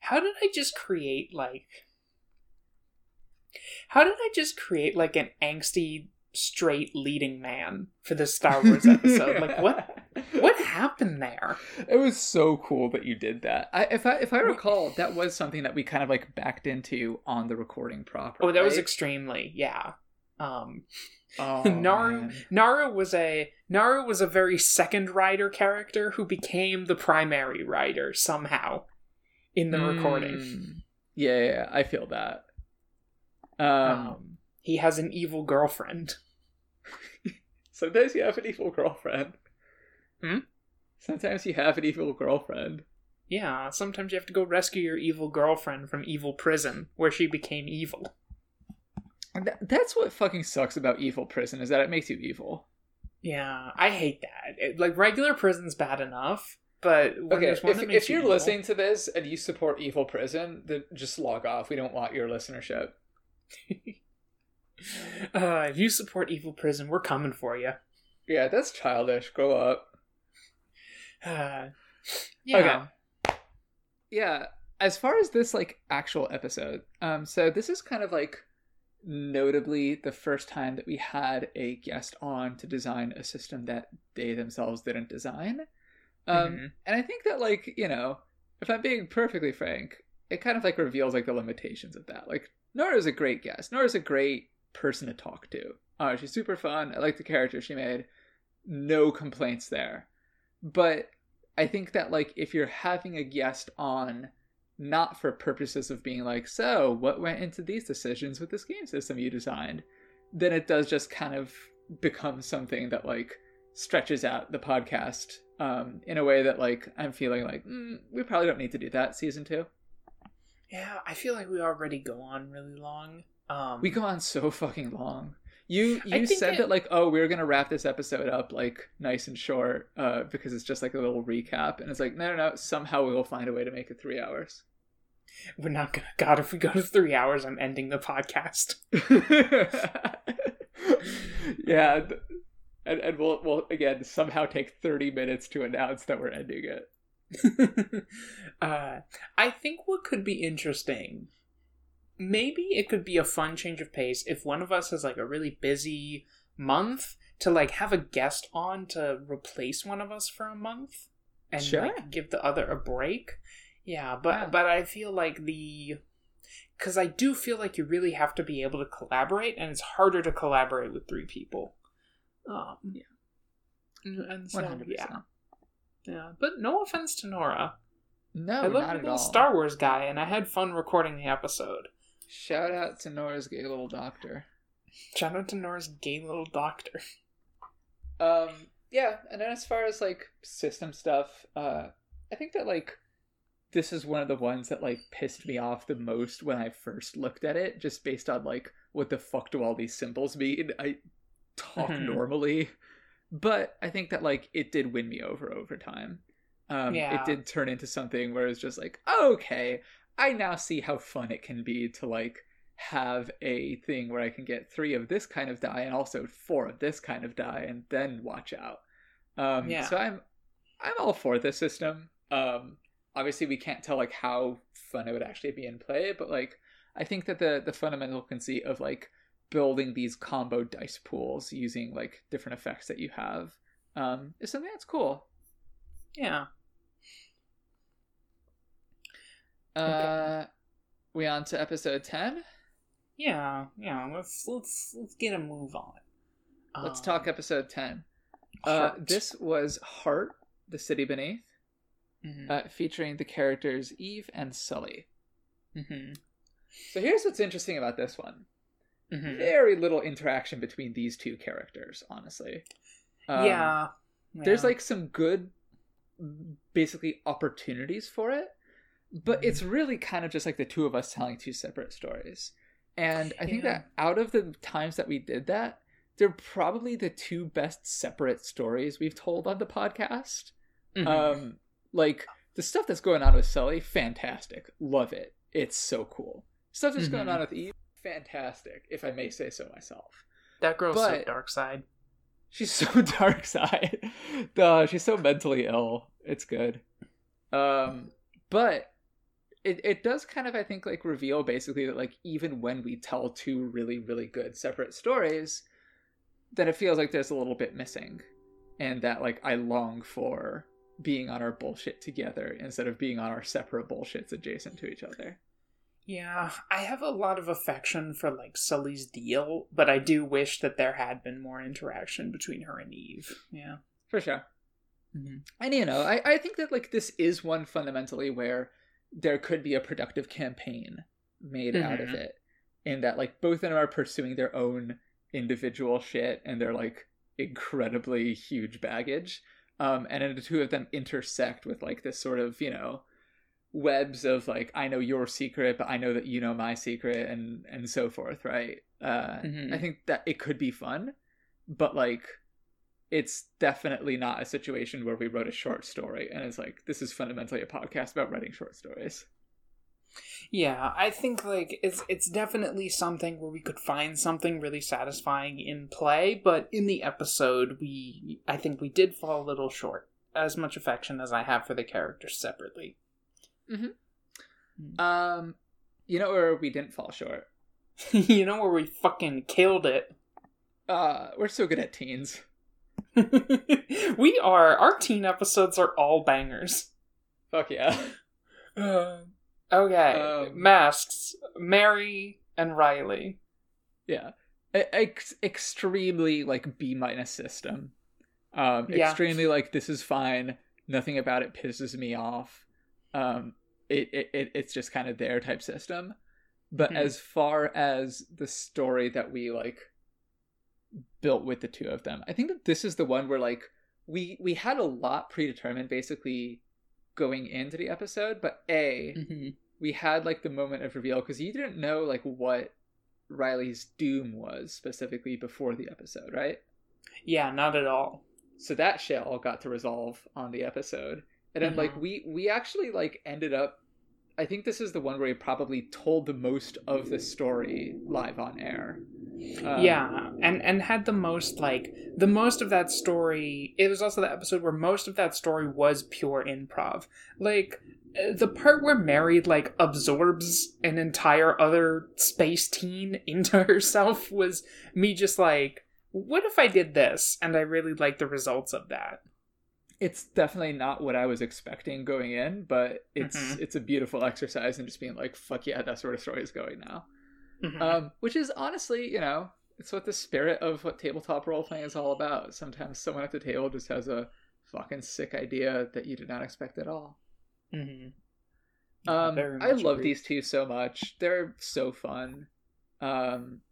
how did I just create like how did I just create like an angsty straight leading man for this Star Wars episode? like what what happened there? It was so cool that you did that. I, if I if I recall, that was something that we kind of like backed into on the recording proper. Oh, that right? was extremely yeah. Um, oh, Naru man. Naru was a Naru was a very second rider character who became the primary rider somehow in the mm. recording. Yeah, yeah, I feel that. Um, um, he has an evil girlfriend. Sometimes you have an evil girlfriend. Hmm? Sometimes you have an evil girlfriend. Yeah, sometimes you have to go rescue your evil girlfriend from evil prison, where she became evil. That's what fucking sucks about evil prison is that it makes you evil. Yeah, I hate that. It, like regular prison's bad enough, but when Okay, one if, if you you're evil- listening to this and you support evil prison, then just log off. We don't want your listenership. uh, if you support evil prison, we're coming for you. Yeah, that's childish. Grow up. Uh, yeah. yeah as far as this like actual episode um so this is kind of like notably the first time that we had a guest on to design a system that they themselves didn't design. Um Mhm. and i think that like you know if i'm being perfectly frank it kind of like reveals like the limitations of that. Like nora's a great guest. Nora's a great person to talk to. Uh she's super fun. I like the character she made. No complaints there. But I think that like if you're having a guest on not for purposes of being like, so what went into these decisions with this game system you designed, then it does just kind of become something that like stretches out the podcast um, in a way that like I'm feeling like mm, we probably don't need to do that season two. Yeah, I feel like we already go on really long. Um, We go on so fucking long. You you said it- that like oh we are gonna wrap this episode up like nice and short uh, because it's just like a little recap and it's like no no no somehow we will find a way to make it three hours. we're not gonna. God, if we go to three hours, I'm ending the podcast. yeah, and and we'll we'll again somehow take thirty minutes to announce that we're ending it. uh, I think what could be interesting, maybe it could be a fun change of pace if one of us has like a really busy month to like have a guest on to replace one of us for a month and Sure. like give the other a break. Yeah, but Yeah. but I feel like the because I do feel like you really have to be able to collaborate, and it's harder to collaborate with three people. Um, Yeah. and, and so 100%. yeah. But no offense to Nora. No, I love not your at little. Star Wars guy, and I had fun recording the episode. Shout out to Nora's gay little doctor. Shout out to Nora's gay little doctor. Um, yeah, and then as far as like system stuff, uh, I think that like this is one of the ones that like pissed me off the most when I first looked at it, just based on like what the fuck do all these symbols mean? I talk Mhm. normally, but I think that like it did win me over over time. Um, Yeah. it did turn into something where it's just like, okay, I now see how fun it can be to like have a thing where I can get three of this kind of die and also four of this kind of die and then watch out. Um, Yeah. So I'm I'm all for this system. Um, obviously, we can't tell like how fun it would actually be in play, but like I think that the the fundamental conceit of like building these combo dice pools using like different effects that you have um, is something that's cool. Yeah. Uh, we on to episode ten. Yeah, yeah. Let's let's let's get a move on. Let's Um, talk episode 10. Uh, this was Heart, the City Beneath, Mhm, uh, featuring the characters Eve and Sully. mhm, So here's what's interesting about this one mhm. very little interaction between these two characters, honestly. Um, yeah. There's like some good, basically, opportunities for it, but Mhm. it's really kind of just like the two of us telling two separate stories. And I think Yeah. that out of the times that we did that, they're probably the two best separate stories we've told on the podcast. Mhm. Um, like the stuff that's going on with Sully, fantastic, love it. It's so cool. Stuff that's going Mhm. on with Eve, fantastic, if I may say so myself. that girl's so dark side. She's so dark side. Duh, she's so mentally ill. It's good. Um, but it it does kind of I think like reveal basically that like even when we tell two really really good separate stories, then it feels like there's a little bit missing, and that like I long for being on our bullshit together instead of being on our separate bullshits adjacent to each other. Yeah, I have a lot of affection for like Sully's deal, but I do wish that there had been more interaction between her and Eve. Yeah. For sure. Mhm. And you know, I, I think that like this is one fundamentally where there could be a productive campaign made out of Mhm. it. In that like both of them are pursuing their own individual shit and their like incredibly huge baggage. Um, and then the two of them intersect with like this sort of you know webs of like I know your secret, but I know that you know my secret, and and so forth, right? Uh, Mhm. I think that it could be fun, but like it's definitely not a situation where we wrote a short story and it's like this is fundamentally a podcast about writing short stories. Yeah, I think like it's it's definitely something where we could find something really satisfying in play, but in the episode we I think we did fall a little short. As much affection as I have for the characters separately. Um, you know where we didn't fall short. you know where we fucking killed it. Uh, we're so good at teens. we are our teen episodes are all bangers. Fuck yeah. Uh, okay, Um, masks. Mary and Riley. Yeah, ex- extremely like B minus system. Um, Yeah. extremely like this is fine. Nothing about it pisses me off. Um, it, it, it it's just kind of their type system. But Mhm. as far as the story that we like built with the two of them, I think that this is the one where like we we had a lot predetermined basically going into the episode, but a Mm-hmm. we had like the moment of reveal because you didn't know like what Riley's doom was specifically before the episode, right? Yeah, not at all. So that shit all got to resolve on the episode, and then like Mhm. we we actually like ended up. I think this is the one where we probably told the most of the story live on air. Um, yeah, and and had the most like the most of that story. It was also the episode where most of that story was pure improv. Like uh, the part where Mary like absorbs an entire other space teen into herself was me just like, what if I did this? And I really liked the results of that. it's definitely not what I was expecting going in, but it's Mhm. it's a beautiful exercise and just being like, fuck yeah, that's where the story is going now. Mhm. um, which is honestly, you know, it's what the spirit of what tabletop role playing is all about. Sometimes someone at the table just has a fucking sick idea that you did not expect at all. Mhm. Um, I love agree. these two so much. They're so fun. Um,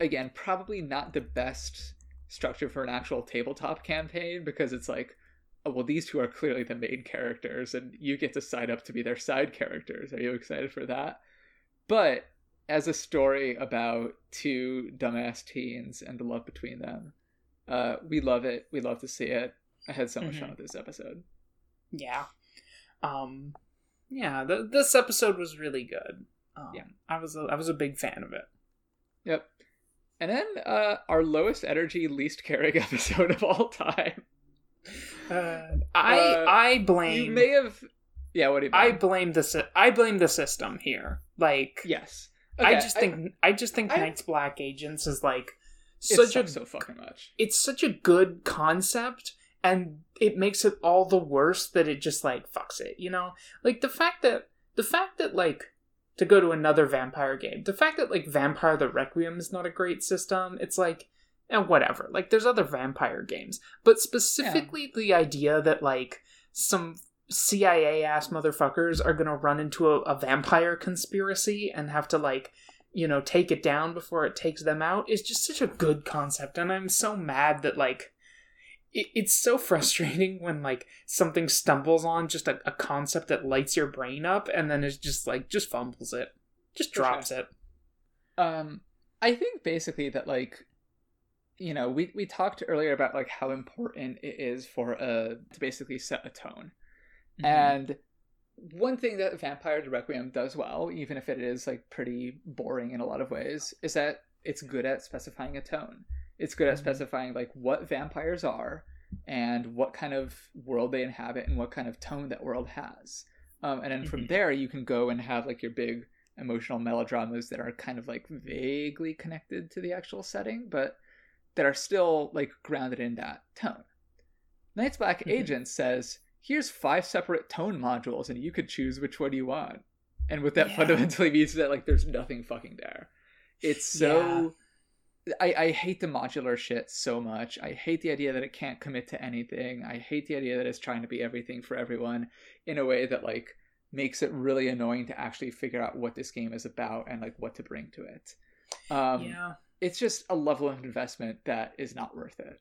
again, probably not the best structure for an actual tabletop campaign because it's like, oh, well, these two are clearly the main characters, and you get to sign up to be their side characters. Are you excited for that? But as a story about two dumbass teens and the love between them, uh, we love it. We love to see it. I had so much fun Mhm. with this episode. Yeah. Um yeah, th- this episode was really good. Um, Yeah. I was a, I was a big fan of it. Yep. And then uh, our lowest energy, least caring episode of all time. Uh, I Uh, I blame You may have. Yeah, what do you I blame the I blame the system here. Like Yes. I Okay, just think I, just think I- Night's Black Agents is like such a so fucking much. it's such a good concept and it makes it all the worse that it just like fucks it you know? Like the fact that the fact that like to go to another vampire game the fact that like vampire the requiem is not a great system it's like and whatever. Like there's other vampire games but specifically the idea that like some cia ass motherfuckers are gonna run into a, a vampire conspiracy and have to like you know take it down before it takes them out is just such a good concept and i'm so mad that like it, it's so frustrating when like something stumbles on just a, a concept that lights your brain up and then it's just like just fumbles it just drops it Um, I think basically that like, you know, we we talked earlier about like how important it is for a to basically set a tone. Mm-hmm. And one thing that Vampire the Requiem does well, even if it is like pretty boring in a lot of ways, is that it's good at specifying a tone. It's good at Mhm. specifying like what vampires are and what kind of world they inhabit and what kind of tone that world has. Um, and then from Mhm. there, you can go and have like your big emotional melodramas that are kind of like vaguely connected to the actual setting, but that are still like grounded in that tone. Night's Black Mhm. Agent says, here's five separate tone modules and you could choose which one you want. And what that Yeah. fundamentally means is that like there's nothing fucking there. It's so I, I hate the modular shit so much. I hate the idea that it can't commit to anything. I hate the idea that it's trying to be everything for everyone in a way that like makes it really annoying to actually figure out what this game is about and like what to bring to it. Um, yeah It's just a level of investment that is not worth it.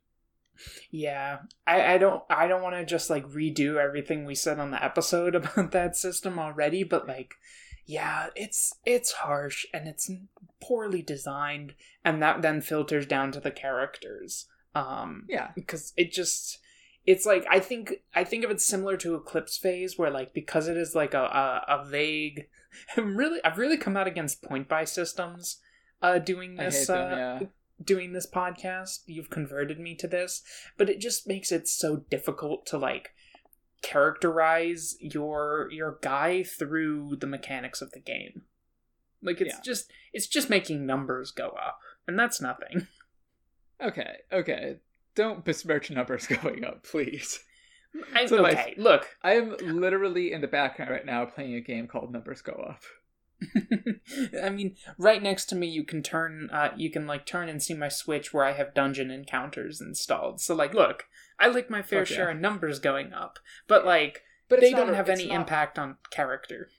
Yeah, I, I don't I don't want to just like redo everything we said on the episode about that system already, but like, yeah, it's it's harsh and it's poorly designed, and that then filters down to the characters. Um, Yeah. because it just it's like I think I think of it similar to Eclipse Phase, where like because it is like a a, a vague, I'm really I've really come out against point buy systems, uh, doing this them, uh, yeah. Doing this podcast. You've converted me to this, but it just makes it so difficult to like characterize your your guy through the mechanics of the game. Like it's Yeah. just it's just making numbers go up, and that's nothing. Okay, okay. Don't besmirch numbers going up, please. I, So my- okay, look, I am literally in the background right now playing a game called Numbers Go Up. I mean, right next to me, you can turn, uh, you can like turn and see my Switch where I have dungeon encounters installed. So, like, look, I like my fair share of numbers going up, but like, But they don't a- have any not- impact on character.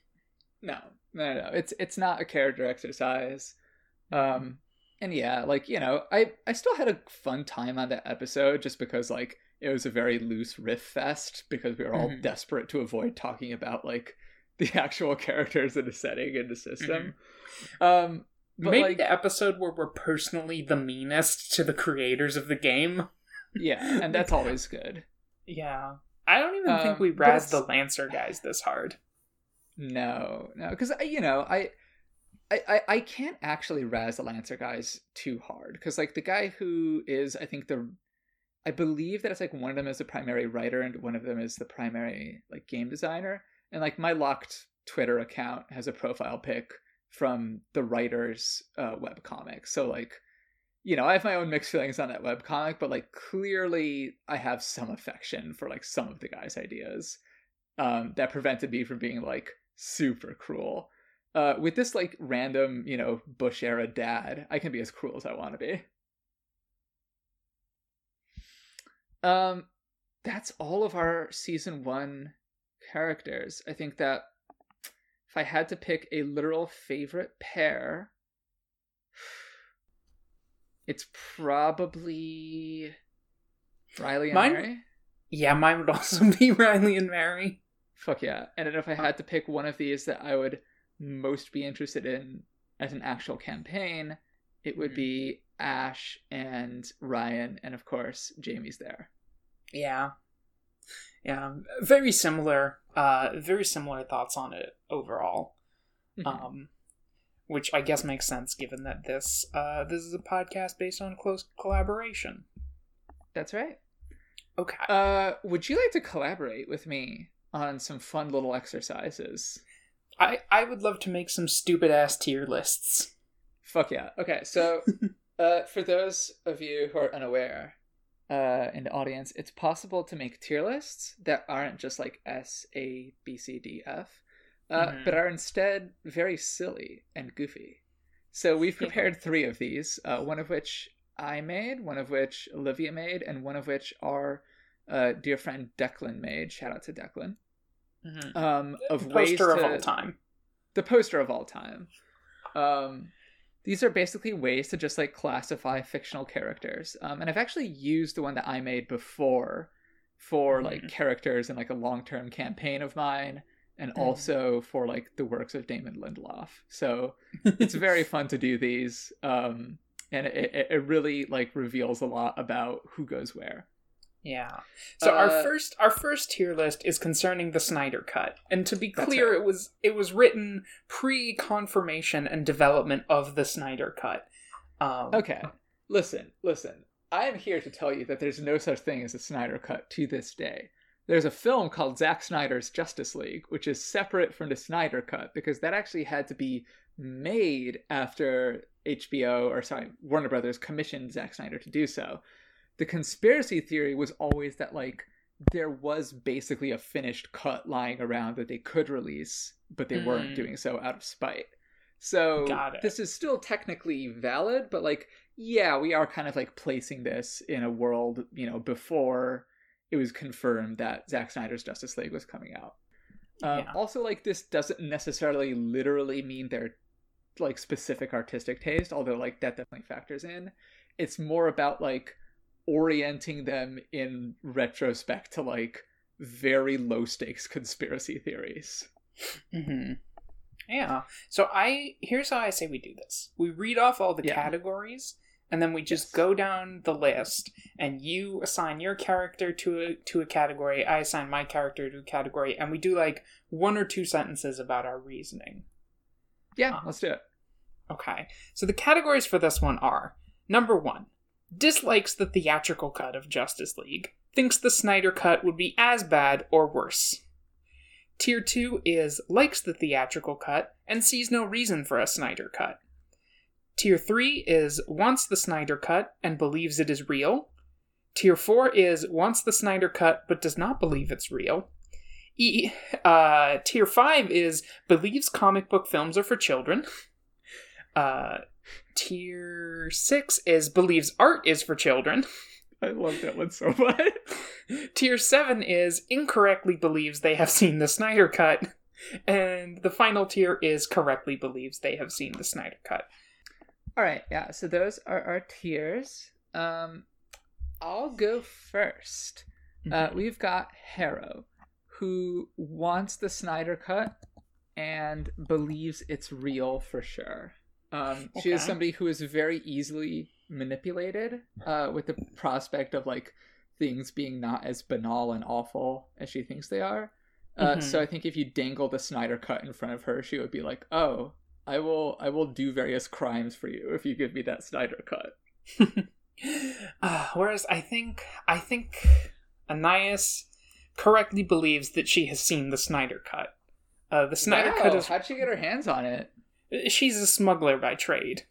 No, no, no. It's it's not a character exercise. Um, and yeah, like you know, I I still had a fun time on that episode just because like it was a very loose riff fest because we were all Mhm. desperate to avoid talking about like the actual characters in the setting and the system. Um, but Maybe like the episode where we're personally the meanest to the creators of the game. yeah, and that's always good. Yeah, I don't even think Um, we but razz the Lancer guys this hard. No, no, because you know I, I, I, I can't actually razz the Lancer guys too hard because like the guy who is I think the, I believe that it's like one of them is the primary writer and one of them is the primary like game designer and like my locked Twitter account has a profile pic from the writer's uh, webcomic so like. You know, I have my own mixed feelings on that webcomic, but like clearly I have some affection for like some of the guy's ideas um, that prevented me from being like super cruel. Uh, with this like random, you know, Bush era dad, I can be as cruel as I want to be. Um, that's all of our season one characters. I think that if I had to pick a literal favorite pair, it's probably Riley and Mine- Mary. Yeah, mine would also be Riley and Mary. Fuck yeah. And then if I had to pick one of these that I would most be interested in as an actual campaign, it would Mhm. be Ash and Ryan, and of course, Jamie's there. Yeah. Yeah. Very similar uh very similar thoughts on it overall. Mhm. Um which I guess makes sense given that this uh this is a podcast based on close collaboration. That's right. Okay. Uh, would you like to collaborate with me on some fun little exercises? I I would love to make some stupid ass tier lists. Fuck yeah. Okay, so uh, for those of you who are unaware uh, in the audience, it's possible to make tier lists that aren't just like S, A, B, C, D, F, uh, Mhm. but are instead very silly and goofy. So we've prepared three of these, uh, one of which I made, one of which Olivia made, and one of which our uh, dear friend Declan made. Shout out to Declan. Um, of ways Poster of to all time. the poster of all time. Um, these are basically ways to just like classify fictional characters. Um, and I've actually used the one that I made before for like Mhm. characters in like a long term campaign of mine, and Mhm. also for like the works of Damon Lindelof. So it's very fun to do these. Um, and it, it really like reveals a lot about who goes where. Yeah. So our Uh, first our first tier list is concerning the Snyder cut. And to be clear, right. it was it was written pre-confirmation and development of the Snyder cut. Um Okay, listen, listen. I am here to tell you that there's no such thing as a Snyder Cut to this day. There's a film called Zack Snyder's Justice League, which is separate from the Snyder Cut because that actually had to be made after HBO, or sorry, Warner Brothers commissioned Zack Snyder to do so. The conspiracy theory was always that, like, there was basically a finished cut lying around that they could release, but they weren't Mm. doing so out of spite. So this is still technically valid, but like, yeah, we are kind of like placing this in a world, you know, before it was confirmed that Zack Snyder's Justice League was coming out. Um, Yeah. Also, like, this doesn't necessarily literally mean their like specific artistic taste, although like that definitely factors in. It's more about like orienting them in retrospect to like very low stakes conspiracy theories. Mm-hmm. Yeah. So I here's how I say we do this. We read off all the Yeah. categories, and then we just Yes. go down the list, and you assign your character to a to a category. I assign my character to a category, and we do like one or two sentences about our reasoning. Yeah, Uh, let's do it. Okay. So the categories for this one are number one, dislikes the theatrical cut of Justice League, thinks the Snyder cut would be as bad or worse. Tier two is likes the theatrical cut and sees no reason for a Snyder cut. Tier three is wants the Snyder cut and believes it is real. Tier four is wants the Snyder cut but does not believe it's real. E, uh, tier five is believes comic book films are for children. Uh, tier six is believes art is for children. I love that one so much. Tier seven is incorrectly believes they have seen the Snyder Cut. And the final tier is correctly believes they have seen the Snyder Cut. All right, yeah. So those are our tiers. Um, I'll go first. Uh, we've got Harrow, who wants the Snyder cut and believes it's real for sure. Um, She is somebody who is very easily manipulated uh, with the prospect of like things being not as banal and awful as she thinks they are. Uh, Mhm. So I think if you dangle the Snyder cut in front of her, she would be like, "Oh, I will, I will do various crimes for you if you give me that Snyder cut." uh, whereas I think I think Anais correctly believes that she has seen the Snyder Cut. Uh, the Snyder Wow, Cut is how'd she get her hands on it? She's a smuggler by trade.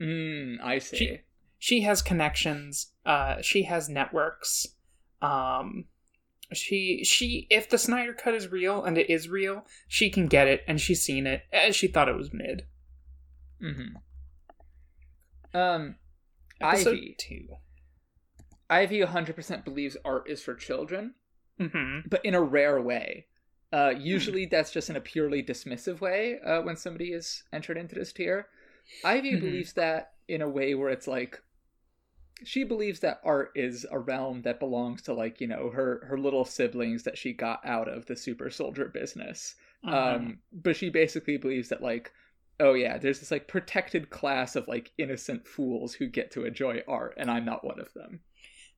Mm, I see. She- she has connections uh she has networks um she she if the snyder cut is real and it is real she can get it and she's seen it and she thought it was mid hmm Um, episode Ivy. two Ivy 100% believes art is for children, mm-hmm. but in a rare way. Uh, usually that's just in a purely dismissive way uh, when somebody is entered into this tier. Ivy Mhm. believes that in a way where it's like she believes that art is a realm that belongs to like you know her her little siblings that she got out of the super soldier business um but she basically believes that like oh yeah there's this like protected class of like innocent fools who get to enjoy art and i'm not one of them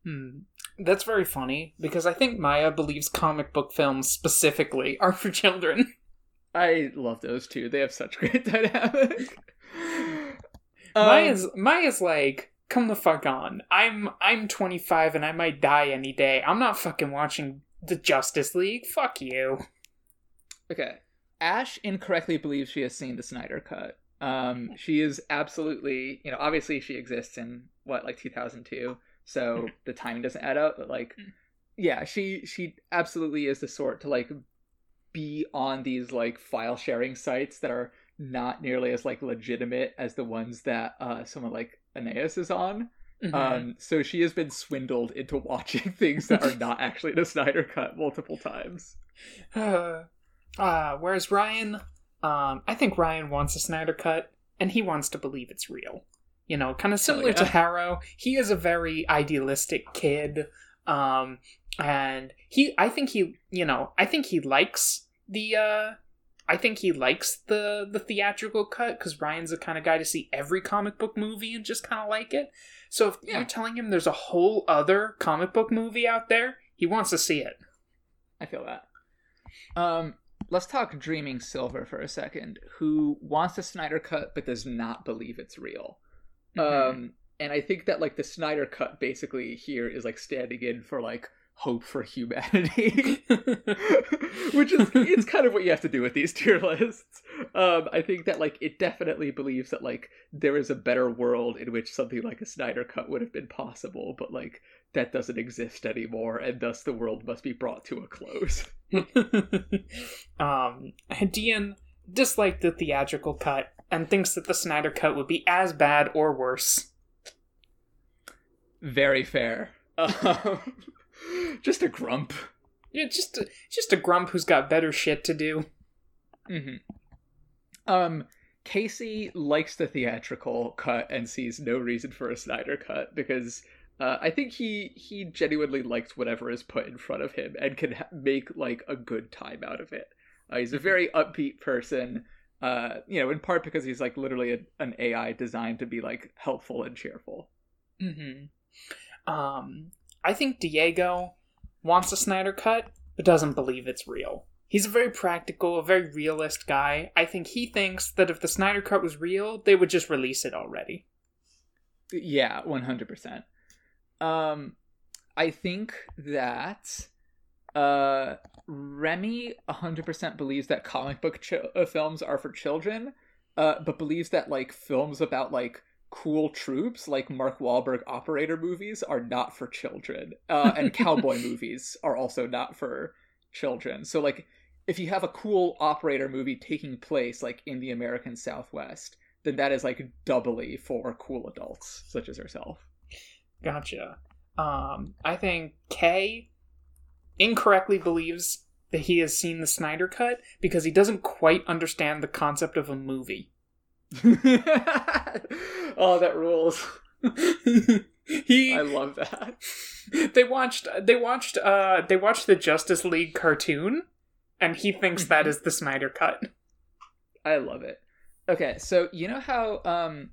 Hmm. That's very funny because i think maya believes comic book films specifically are for children. I love those two they have such great dynamic Um, maya's maya's like come the fuck on. I'm i'm 25 and i might die any day. I'm not fucking watching the justice league. Fuck you. Okay. Ash incorrectly believes she has seen the Snyder Cut. Um, she is absolutely, you know, obviously she exists in what, like 2002, so the timing doesn't add up. But like, yeah, she she absolutely is the sort to like be on these like file sharing sites that are not nearly as like legitimate as the ones that uh someone like Anais is on. Mhm. Um, so she has been swindled into watching things that are not actually the Snyder Cut multiple times. Uh, uh, whereas Ryan, um, I think Ryan wants a Snyder cut, and he wants to believe it's real. You know, kind of similar yeah. to Harrow. He is a very idealistic kid, um, and he, I think he, you know, I think he likes the, uh, I think he likes the the theatrical cut because Ryan's the kind of guy to see every comic book movie and just kind of like it. So if Yeah. you're telling him there's a whole other comic book movie out there, he wants to see it. I feel that. Um, let's talk Dreaming Silver for a second, who wants the Snyder Cut but does not believe it's real. Mhm. Um, and I think that like the Snyder Cut basically here is like standing in for like hope for humanity, which is it's kind of what you have to do with these tier lists. Um, I think that like it definitely believes that like there is a better world in which something like a Snyder Cut would have been possible, but like that doesn't exist anymore, and thus the world must be brought to a close. um, Dian disliked the theatrical cut and thinks that the Snyder cut would be as bad or worse. Very fair. Um, just a grump. Yeah, just a, just a grump who's got better shit to do. hmm Um, Casey likes the theatrical cut and sees no reason for a Snyder cut because Uh, I think he he genuinely likes whatever is put in front of him and can ha- make like a good time out of it. Uh, he's a very upbeat person. Uh, you know, in part because he's like literally a, an AI designed to be like helpful and cheerful. Mm-hmm. Um, I think Diego wants a Snyder cut, but doesn't believe it's real. He's a very practical, a very realist guy. I think he thinks that if the Snyder cut was real, they would just release it already. Yeah, one hundred percent. Um, I think that uh Remy 100% believes that comic book ch- uh, films are for children, uh, but believes that like films about like cool troops, like Mark Wahlberg operator movies, are not for children, uh, and cowboy movies are also not for children. So like, if you have a cool operator movie taking place like in the American Southwest, then that is like doubly for cool adults such as herself. Gotcha. Um, I think Kay incorrectly believes that he has seen the Snyder Cut because he doesn't quite understand the concept of a movie. oh, that rules. he I love that. they watched they watched uh they watched the Justice League cartoon and he thinks that is the Snyder Cut. I love it. Okay, so you know how um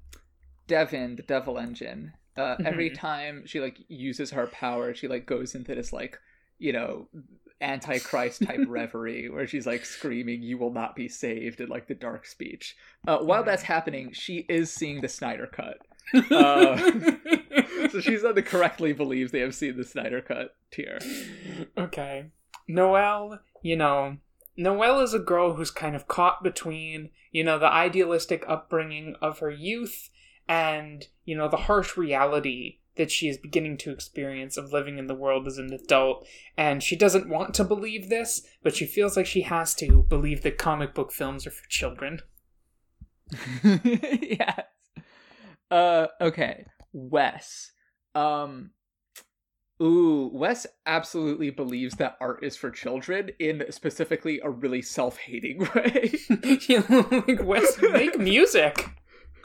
Devin, the Devil Engine, uh, every Mhm. time she like uses her power, she like goes into this like, you know, antichrist type reverie where she's like screaming you will not be saved in like the dark speech. Uh, while that's happening, she is seeing the Snyder cut. Uh, so she's on the correctly believes they have seen the Snyder cut tier. okay. Noelle, you know, Noelle is a girl who's kind of caught between, you know, the idealistic upbringing of her youth and, you know, the harsh reality that she is beginning to experience of living in the world as an adult. And she doesn't want to believe this, but she feels like she has to believe that comic book films are for children. yes. Uh okay. Wes. Um Ooh, Wes absolutely believes that art is for children in specifically a really self-hating way. you know, like, Wes, make music.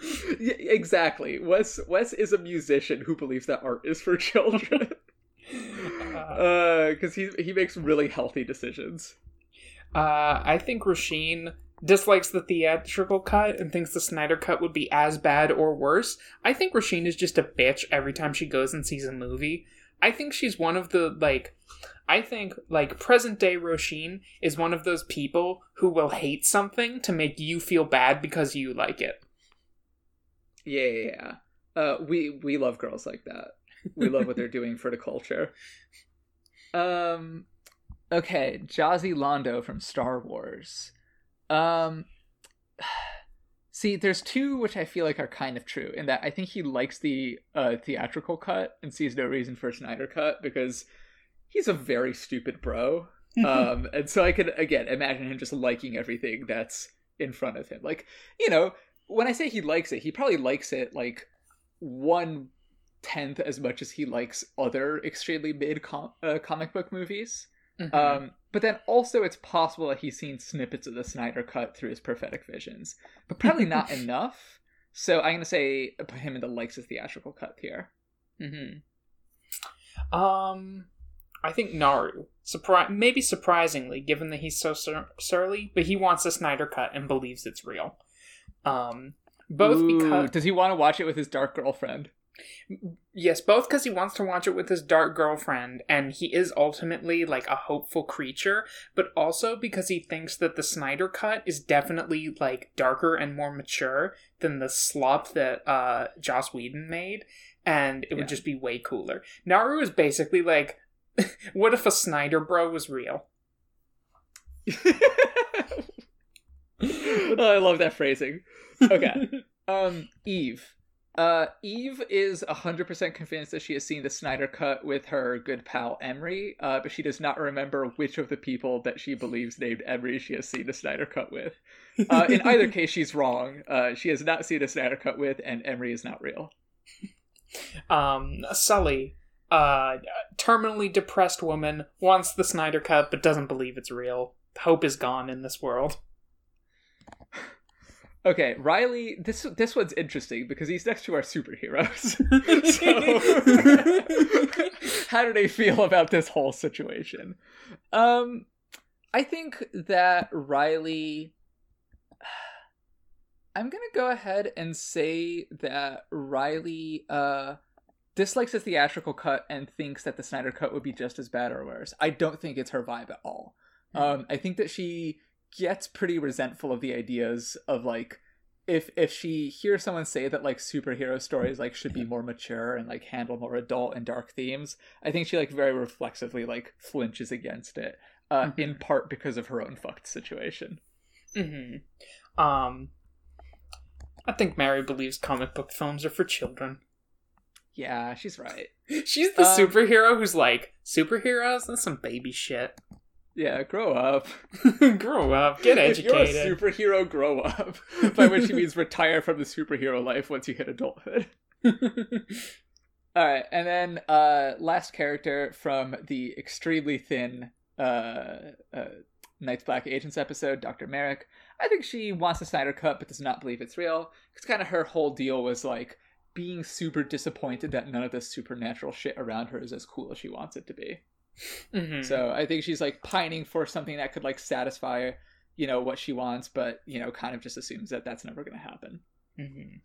Yeah, exactly. Wes Wes is a musician who believes that art is for children. Uh, Uh, because he he makes really healthy decisions. Uh, I think Rasheen dislikes the theatrical cut and thinks the Snyder cut would be as bad or worse. I think Rasheen is just a bitch every time she goes and sees a movie. I think she's one of the like I think like present day Rasheen is one of those people who will hate something to make you feel bad because you like it. Yeah, yeah, yeah. Uh, we we love girls like that. We love what they're doing for the culture. Um, okay, Jazzy Londo from Star Wars. Um, see, there's two which I feel like are kind of true in that I think he likes the uh, theatrical cut and sees no reason for a Snyder cut because he's a very stupid bro. um, and so I could again imagine him just liking everything that's in front of him. Like, you know, when I say he likes it, he probably likes it like one tenth as much as he likes other extremely mid com- uh, comic book movies. Mhm. Um, but then also it's possible that he's seen snippets of the Snyder cut through his prophetic visions, but probably not enough. So I'm gonna say put him in the likes of theatrical cut here. Mm-hmm. Um, I think Naru. Surpri- maybe surprisingly, given that he's so sur- surly, but he wants a Snyder cut and believes it's real. Um, both Ooh, because does he want to watch it with his dark girlfriend? yes, both because he wants to watch it with his dark girlfriend, and he is ultimately like a hopeful creature, but also because he thinks that the Snyder cut is definitely like darker and more mature than the slop that uh Joss Whedon made, and it Yeah. would just be way cooler. Naru is basically like, what if a Snyder bro was real? oh, I love that phrasing. Okay. Um, Eve. Uh, Eve is 100% convinced that she has seen the Snyder Cut with her good pal Emery, uh, but she does not remember which of the people that she believes named Emery she has seen the Snyder Cut with. Uh, in either case, she's wrong. Uh, she has not seen a Snyder Cut with, and Emery is not real. um, Sully, uh, terminally depressed woman, wants the Snyder Cut but doesn't believe it's real. Hope is gone in this world. Okay, Riley. This this one's interesting because he's next to our superheroes. so, how do they feel about this whole situation? Um, I think that Riley. I'm gonna go ahead and say that Riley uh dislikes the theatrical cut and thinks that the Snyder cut would be just as bad or worse. I don't think it's her vibe at all. Um, I think that she gets pretty resentful of the ideas of like if if she hears someone say that like superhero stories like should be more mature and like handle more adult and dark themes i think she like very reflexively like flinches against it uh Mhm. in part because of her own fucked situation hmm Um, I think Mary believes comic book films are for children. yeah she's right She's the Um, superhero who's like, superheroes? That's some baby shit. Yeah grow up Grow up, get if you're a educated. superhero grow up by which she means retire from the superhero life once you hit adulthood All right, and then uh, last character from the extremely thin uh, uh, Night's Black Agents episode, Dr. Merrick. I think she wants the Snyder Cut, but does not believe it's real. Because kind of her whole deal was like being super disappointed that none of this supernatural shit around her is as cool as she wants it to be. Mhm. So I think she's like pining for something that could like satisfy, you know, what she wants, but you know, kind of just assumes that that's never going to happen. Mhm.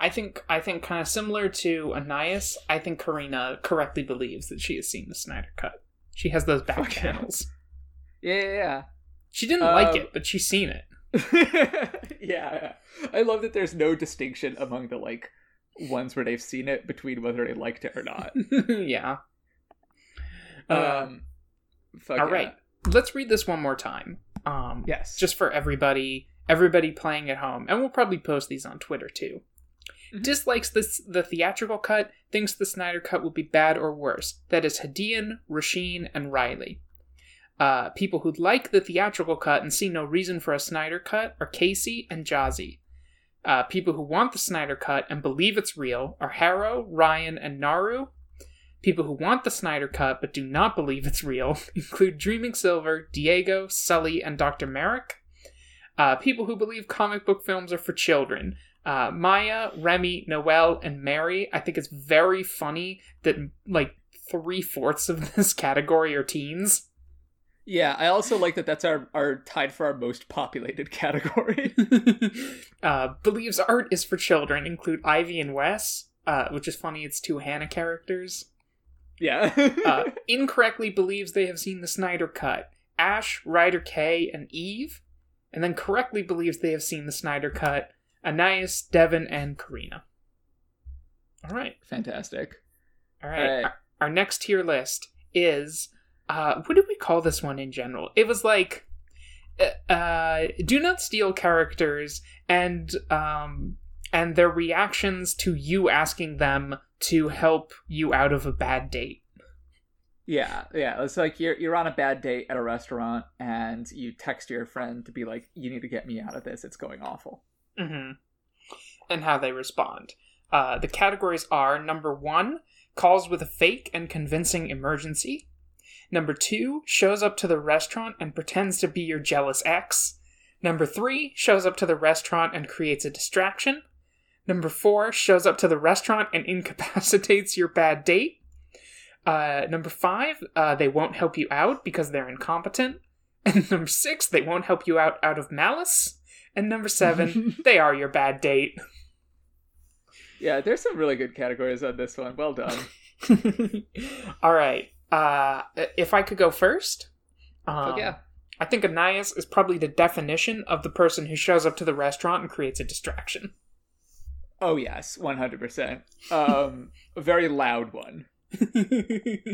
I think I think kind of similar to Anais, I think Karina correctly believes that she has seen the Snyder cut. She has those back Fuck yeah. panels. Yeah, yeah, She didn't like Um, it, but she's seen it. yeah. yeah. I love that there's no distinction among the like ones where they've seen it between whether they liked it or not. yeah. Uh, Um, fuck all yeah. right. Let's read this one more time. Um, Yes. just for everybody everybody playing at home and we'll probably post these on twitter too Mhm. dislikes this the theatrical cut thinks the snyder cut would be bad or worse that is hadian rasheen and riley uh, people who like the theatrical cut and see no reason for a snyder cut are casey and jazzy uh, people who want the snyder cut and believe it's real are harrow ryan and naru People who want the Snyder Cut but do not believe it's real include Dreaming Silver, Diego, Sully, and Dr. Merrick. Uh, people who believe comic book films are for children. Uh, Maya, Remy, Noelle, and Mary. I think it's very funny that like three fourths of this category are teens. yeah, I also like that that's our, our tied for our most populated category. uh, believes art is for children include Ivy and Wes, uh, which is funny. It's two Hannah characters. Yeah. uh, incorrectly believes they have seen the Snyder Cut. Ash, Ryder K, and Eve, and then correctly believes they have seen the Snyder Cut. Anais, Devin, and Karina. All right, Fantastic. all right. All right. Our, our next tier list is uh, what did we call this one in general? It was like uh, uh, do not steal characters and um and their reactions to you asking them to help you out of a bad date. Yeah, yeah. It's like you're you're on a bad date at a restaurant and you text your friend to be like, "You need to get me out of this. It's going awful." hmm And how they respond. Uh, the categories are number one, calls with a fake and convincing emergency. Number two, shows up to the restaurant and pretends to be your jealous ex. Number three, shows up to the restaurant and creates a distraction. Number four, shows up to the restaurant and incapacitates your bad date. Uh, number five, uh, they won't help you out because they're incompetent. And number six, they won't help you out out of malice. And number seven, they are your bad date. Yeah, there's some really good categories on this one. Well done. All right. Uh, if I could go first, um, Fuck yeah. I think Anais is probably the definition of the person who shows up to the restaurant and creates a distraction. Oh yes, one hundred percent. Um, a very loud one.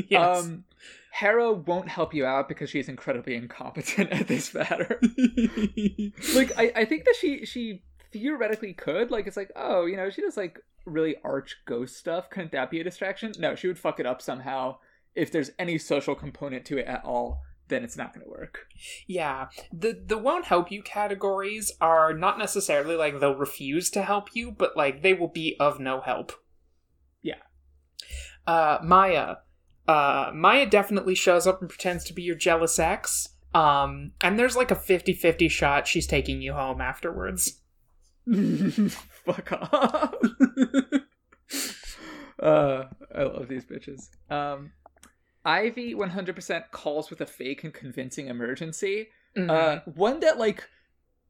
yes. Um, Harrow won't help you out because she's incredibly incompetent at this matter. like, I, I think that she she theoretically could. Like, it's like, oh, you know, she does like really arch ghost stuff. Couldn't that be a distraction? No, she would fuck it up somehow. If there's any social component to it at all, then it's not going to work. yeah. The the won't help you categories are not necessarily like they'll refuse to help you, but like they will be of no help. Yeah. Uh, Maya. Uh, Maya definitely shows up and pretends to be your jealous ex. Um, and there's like a 50 50 shot she's taking you home afterwards. Fuck off. uh, I love these bitches. Um, Ivy 100% calls with a fake and convincing emergency. Mhm. Uh, one that like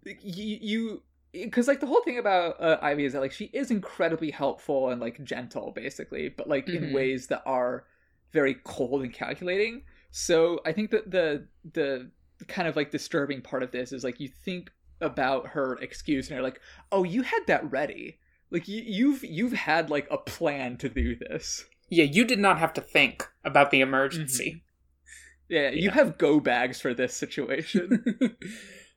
you you because like the whole thing about uh, Ivy is that like she is incredibly helpful and like gentle basically, but like in Mhm. ways that are very cold and calculating. So I think that the the kind of like disturbing part of this is like you think about her excuse and you're like, oh, you had that ready. Like you, you've you've had like a plan to do this. Yeah, you did not have to think about the emergency. Yeah, you Yeah. have go bags for this situation.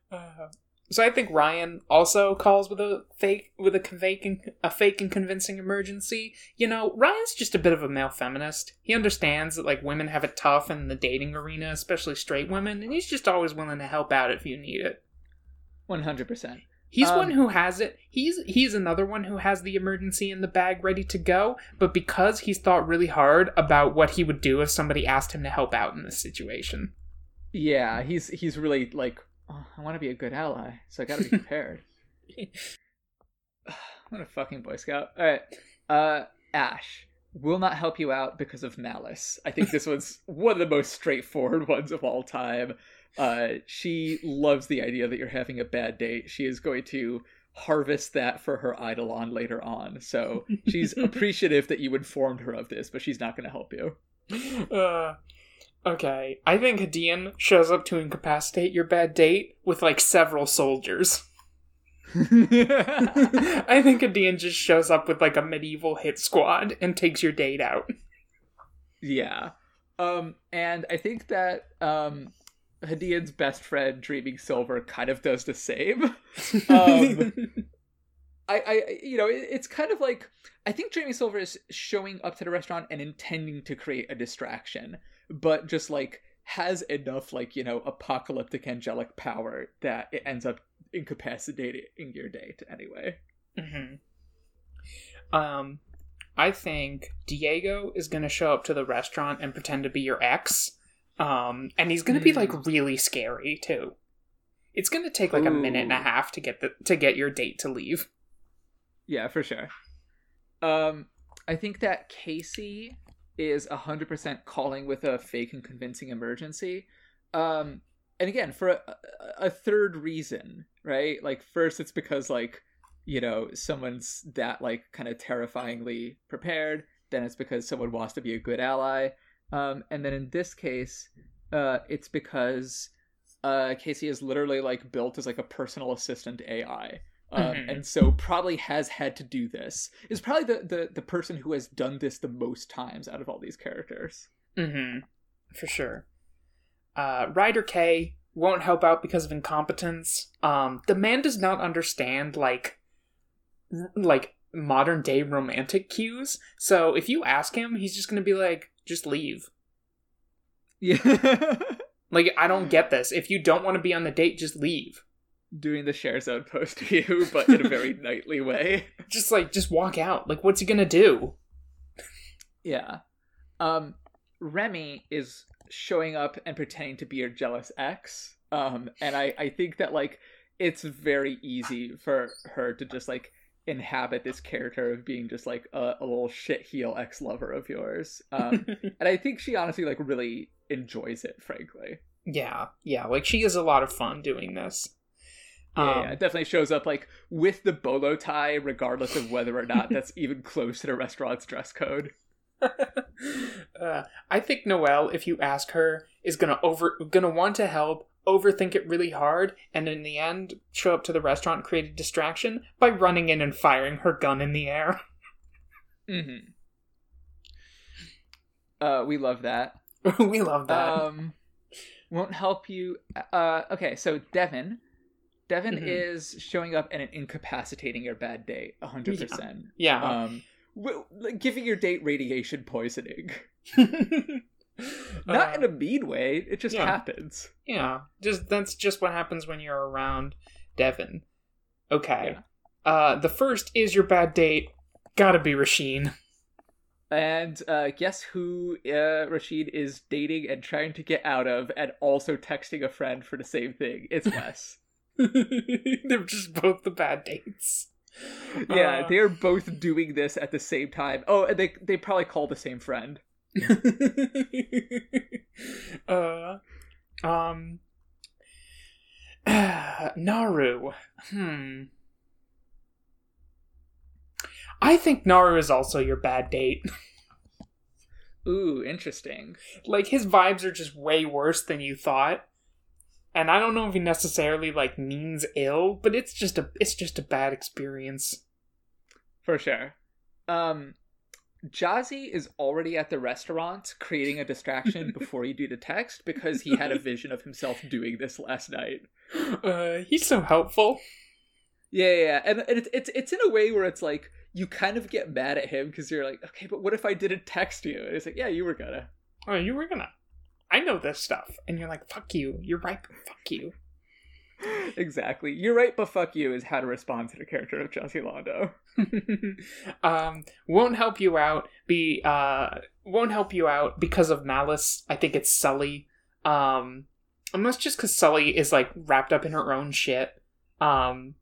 Uh, so I think Ryan also calls with a fake, with a and, a fake and convincing emergency. You know, Ryan's just a bit of a male feminist. He understands that like women have it tough in the dating arena, especially straight women, and he's just always willing to help out if you need it. One hundred percent. He's Um, one who has it. He's he's another one who has the emergency in the bag ready to go, but because he's thought really hard about what he would do if somebody asked him to help out in this situation. Yeah, he's he's really like, oh, I want to be a good ally, so I got to be prepared. what a fucking boy scout. All right, uh, Ash will not help you out because of malice. I think this was one of the most straightforward ones of all time. Uh, she loves the idea that you're having a bad date. She is going to harvest that for her eidolon later on. So she's appreciative that you informed her of this, but she's not going to help you. Uh, okay, I think Hadian shows up to incapacitate your bad date with like several soldiers. I think Hadian just shows up with like a medieval hit squad and takes your date out. Yeah. Um, and I think that um, Hadian's best friend, Dreaming Silver, kind of does the same. Um, I, I, you know, it, it's kind of like I think Dreaming Silver is showing up to the restaurant and intending to create a distraction, but just like has enough like you know apocalyptic angelic power that it ends up incapacitating your date anyway. Mhm. Um, I think Diego is going to show up to the restaurant and pretend to be your ex. Um, and he's going to be Hmm. like really scary too. It's going to take like a minute and a half to get the to get your date to leave. Yeah, for sure. Um, I think that Casey is hundred percent calling with a fake and convincing emergency. Um, and again, for a, a- a third reason, right? Like, first, it's because like you know someone's that like kind of terrifyingly prepared. Then it's because someone wants to be a good ally. Um, and then in this case, uh, it's because uh, Casey is literally like built as like a personal assistant AI um, Mhm. and so probably has had to do this is probably the, the the person who has done this the most times out of all these characters Mm-hmm. For sure. Uh, Ryder K won't help out because of incompetence. Um, the man does not understand like, r- like modern day romantic cues. So if you ask him, he's just gonna be like, "Just leave." yeah Like I don't get this. If you don't want to be on the date, just leave. doing the share zone post to you but in a very knightly way Just like just walk out. Like what's he gonna do? yeah um remy is showing up and pretending to be your jealous ex um and i i think that like it's very easy for her to just like inhabit this character of being just like a, a little shit heel ex lover of yours um and i think she honestly like really enjoys it frankly yeah, yeah. Like she has a lot of fun doing this. yeah, Um, yeah, it definitely shows up like with the bolo tie regardless of whether or not that's even close to the restaurant's dress code uh, I think Noelle, if you ask her, is gonna over gonna want to help, overthink it really hard, and in the end, show up to the restaurant and create a distraction by running in and firing her gun in the air. mm-hmm. uh we love that we love that. um won't help you uh okay so devin devin Mhm. is showing up and incapacitating your bad date 100% yeah. um w- like, giving your date radiation poisoning Uh, not in a mean way it just yeah. happens yeah. Just that's just what happens when you're around Devin. Okay. Yeah. Uh, the first is your bad date. Gotta be Rasheen. and uh guess who uh rasheen is dating and trying to get out of and also texting a friend for the same thing it's wes They're just both the bad dates. Yeah, Uh, they're both doing this at the same time. Oh, and they they probably call the same friend. uh, um, Naru. Hmm. I think Naru is also your bad date. Ooh, interesting. like his vibes are just way worse than you thought. And I don't know if he necessarily like means ill, but it's just a it's just a bad experience. For sure. Um Jazzy is already at the restaurant creating a distraction before you do the text because he had a vision of himself doing this last night. Uh, he's so helpful. Yeah, yeah, and it's it's it's in a way where it's like you kind of get mad at him because you're like, okay, but what if I didn't text you? And it's like, yeah, you were gonna. Oh, you were gonna. I know this stuff, and you're like, "Fuck you." You're right. Fuck you. Exactly. You're right, but fuck you is how to respond to the character of Jazzy Londo. um, won't help you out. Be uh, won't help you out because of malice. I think it's Sully. Um, that's just because Sully is like wrapped up in her own shit. Um,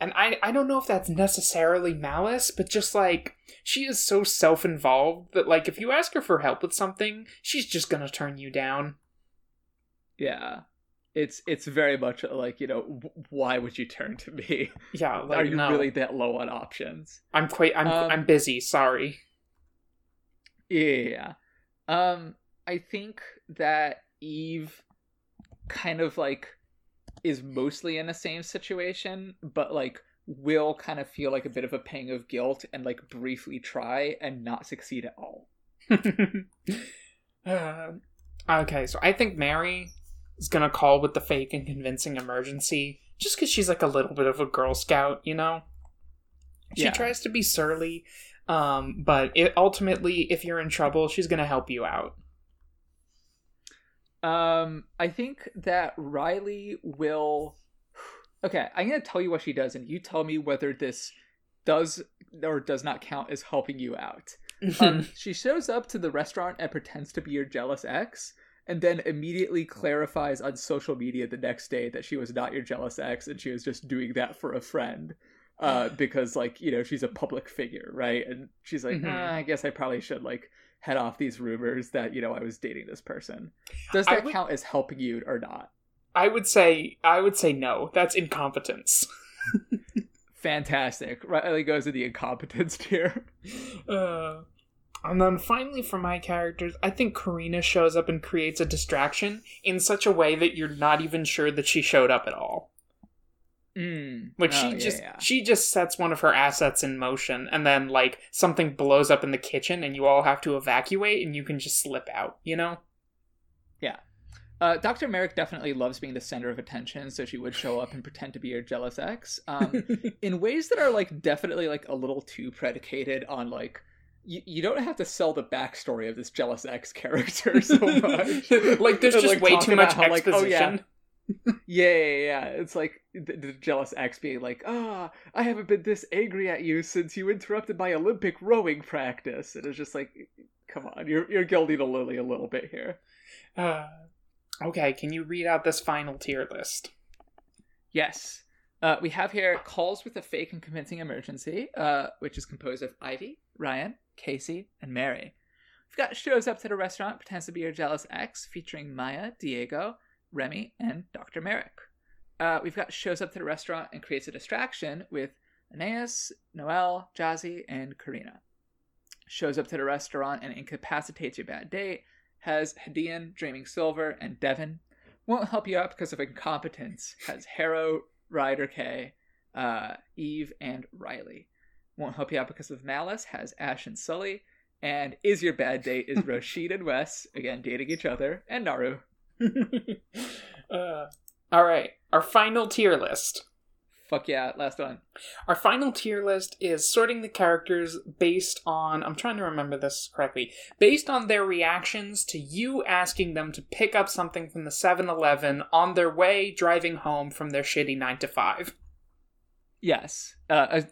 and I I don't know if that's necessarily malice, but just like she is so self involved that like if you ask her for help with something, she's just gonna turn you down. Yeah. It's it's very much like, you know, why would you turn to me? Yeah, like Are you no, really that low on options? I'm quite I'm Um, I'm busy. Sorry. Yeah. Um I think that Eve kind of like is mostly in the same situation, but like will kind of feel like a bit of a pang of guilt and like briefly try and not succeed at all. uh, okay, so I think Mary is gonna call with the fake and convincing emergency just because she's like a little bit of a Girl Scout, you know? She Yeah. tries to be surly, um, but it, ultimately, if you're in trouble, she's gonna help you out. Um, I think that Riley will. Okay, I'm gonna tell you what she does, and you tell me whether this does or does not count as helping you out. Um, she shows up to the restaurant and pretends to be your jealous ex, and then immediately clarifies on social media the next day that she was not your jealous ex and she was just doing that for a friend. Uh, because like you know she's a public figure, right? And she's like, Mhm. "Ah, I guess I probably should like head off these rumors that you know I was dating this person. Does that would- count as helping you or not? I would say I would say no. That's incompetence. Fantastic. Riley goes in the incompetence tier. Uh, and then finally, for my characters, I think Karina shows up and creates a distraction in such a way that you're not even sure that she showed up at all. Mm. Like Oh, she yeah, just yeah. she just sets one of her assets in motion, and then like something blows up in the kitchen, and you all have to evacuate, and you can just slip out. You know? Yeah. Uh, Dr. Merrick definitely loves being the center of attention, so she would show up and pretend to be your jealous ex. Um, in ways that are like definitely like a little too predicated on like you, you don't have to sell the backstory of this jealous ex character so much. like there's just like, way too much how, like, oh, exposition. yeah. Yeah, yeah, yeah. It's like the, the jealous ex being like, "Ah, I haven't been this angry at you since you interrupted my Olympic rowing practice." And it's just like, come on, you're you're gilding the lily a little bit here. Uh, okay, can you read out this final tier list? Yes. Uh, we have here calls with a fake and convincing emergency, uh, which is composed of Ivy, Ryan, Casey, and Mary. We've got shows up to the restaurant, pretends to be your jealous ex, featuring Maya, Diego, Remy, and Dr. Merrick. Uh, we've got shows up to the restaurant and creates a distraction with Anais, Noelle, Jazzy, and Karina. Shows up to the restaurant and incapacitates your bad date, has Hadian, Dreaming Silver, and Devon. Won't help you out because of incompetence, has Harrow, Ryder K, uh, Eve, and Riley. Won't help you out because of malice, has Ash and Sully. And is your bad date is Rasheen and Wes, again dating each other, and Naru. uh, all right, our final tier list. Fuck yeah, last one. Our final tier list is sorting the characters based on, I'm trying to remember this correctly, based on their reactions to you asking them to pick up something from the 7 Eleven on their way driving home from their shitty 9 to 5. Yes. Uh, uh,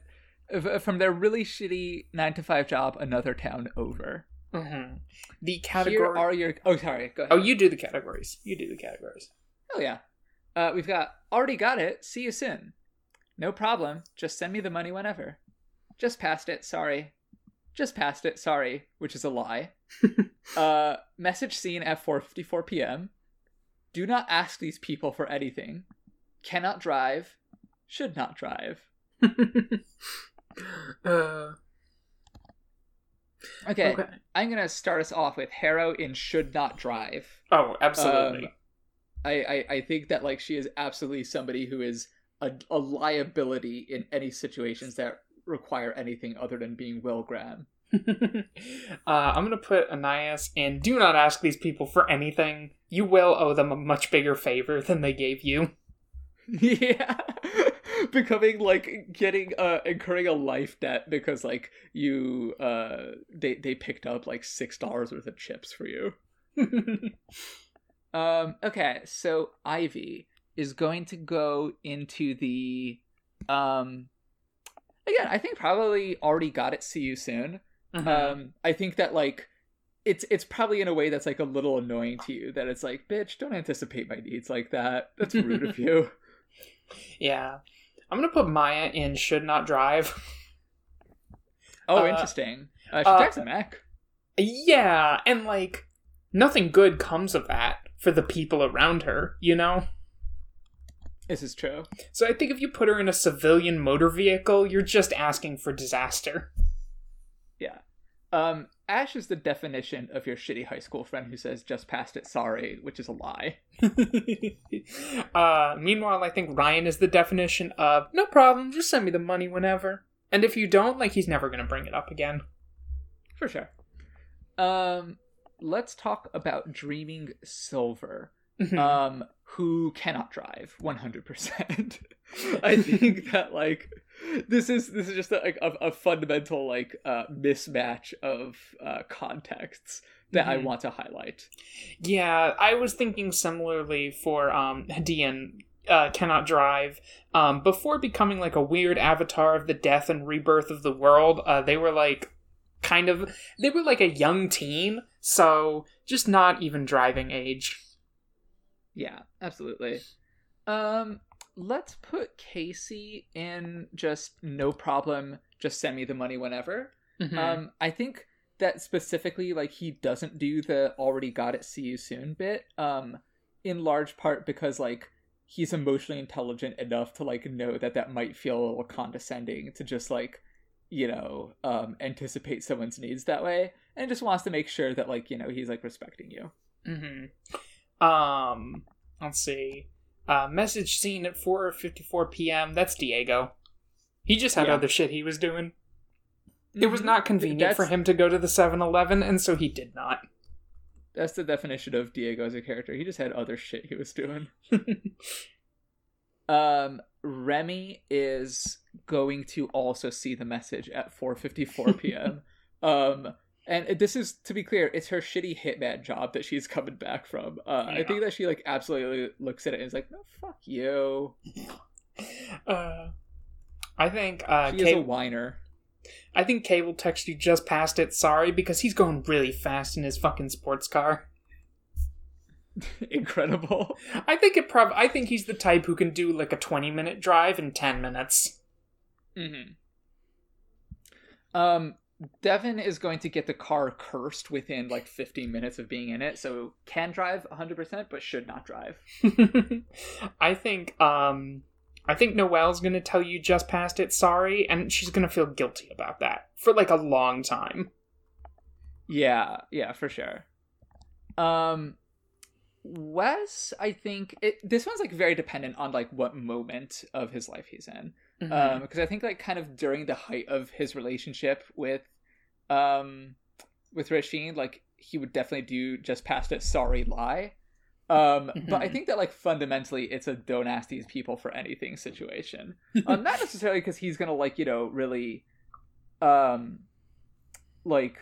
from their really shitty 9 to 5 job, another town over. Mm-hmm. The Here category. are your. Oh, sorry. Go ahead. Oh, you do the categories. You do the categories. oh yeah. Uh, we've got already got it. See you soon. No problem. Just send me the money whenever. Just passed it. Sorry. Just passed it. Sorry, which is a lie. uh, message seen at 4:54 p.m. Do not ask these people for anything. Cannot drive. Should not drive. uh, Okay, okay. I'm gonna start us off with Harrow in should not drive. Oh, absolutely. Um, I, I I think that like she is absolutely somebody who is a, a liability in any situations that require anything other than being Will Graham. uh, I'm gonna put Anais in. Do not ask these people for anything. You will owe them a much bigger favor than they gave you. yeah. Becoming like getting uh incurring a life debt because like you uh they they picked up like six dollars worth of chips for you. Um, okay, so Ivy is going to go into the um again, I think probably already got it see you soon. Mhm. Um I think that like it's it's probably in a way that's like a little annoying to you that it's like, bitch, don't anticipate my needs like that. That's rude of you. yeah, I'm gonna put Maya in. Should not drive. Oh, Uh, interesting. Uh, she uh, drives a Mac. yeah, and like nothing good comes of that for the people around her. You know. This is true. So I think if you put her in a civilian motor vehicle, you're just asking for disaster. Yeah. Um, Ash is the definition of your shitty high school friend who says just passed it, sorry, which is a lie. uh, meanwhile, I think Ryan is the definition of no problem, just send me the money whenever. And if you don't, like, he's never going to bring it up again. For sure. Um, let's talk about Dreaming Silver, Mhm. um, who cannot drive 100%. I think that like this is this is just a, like a, a fundamental like uh, mismatch of uh, contexts that I Mhm. want to highlight. yeah, I was thinking similarly for um, Hadian uh, cannot drive. Um, before becoming like a weird avatar of the death and rebirth of the world, uh, they were like kind of they were like a young teen, so just not even driving age. Yeah, absolutely. Um, let's put Casey in just no problem. Just send me the money whenever. Mhm. Um, I think that specifically, like, he doesn't do the already got it, see you soon bit. Um, in large part because like he's emotionally intelligent enough to like know that that might feel a little condescending to just like you know um anticipate someone's needs that way and just wants to make sure that like you know he's like respecting you Mm-hmm. Um, let's see. Uh, message seen at 4:54 p.m. That's Diego. He just had Yeah. other shit he was doing. It was Mhm. not convenient That's- for him to go to the 7-Eleven, and so he did not. that's the definition of diego as a character he just had other shit he was doing um remy is going to also see the message at 4:54 p.m. um and this is to be clear it's her shitty hitman job that she's coming back from uh i think that she like absolutely looks at it and is like no fuck you Uh, I think uh, she Kay, is a whiner I think Kay will text you just past it. Sorry, because he's going really fast in his fucking sports car. incredible I think it prob. I think he's the type who can do like a twenty minute drive in ten minutes. Mm-hmm. Um, Devin is going to get the car cursed within like 15 minutes of being in it, so can drive 100%, but should not drive. I think um I think Noelle's gonna tell you just past it sorry, and she's gonna feel guilty about that for like a long time. Yeah, yeah, for sure. Um, Wes, I think it, this one's like very dependent on like what moment of his life he's in. Mm-hmm. um because i think like kind of during the height of his relationship with um with Rasheen, like he would definitely do just past a sorry lie um but i Mhm. think that like fundamentally it's a don't ask these people for anything situation um not necessarily because he's gonna like you know really um like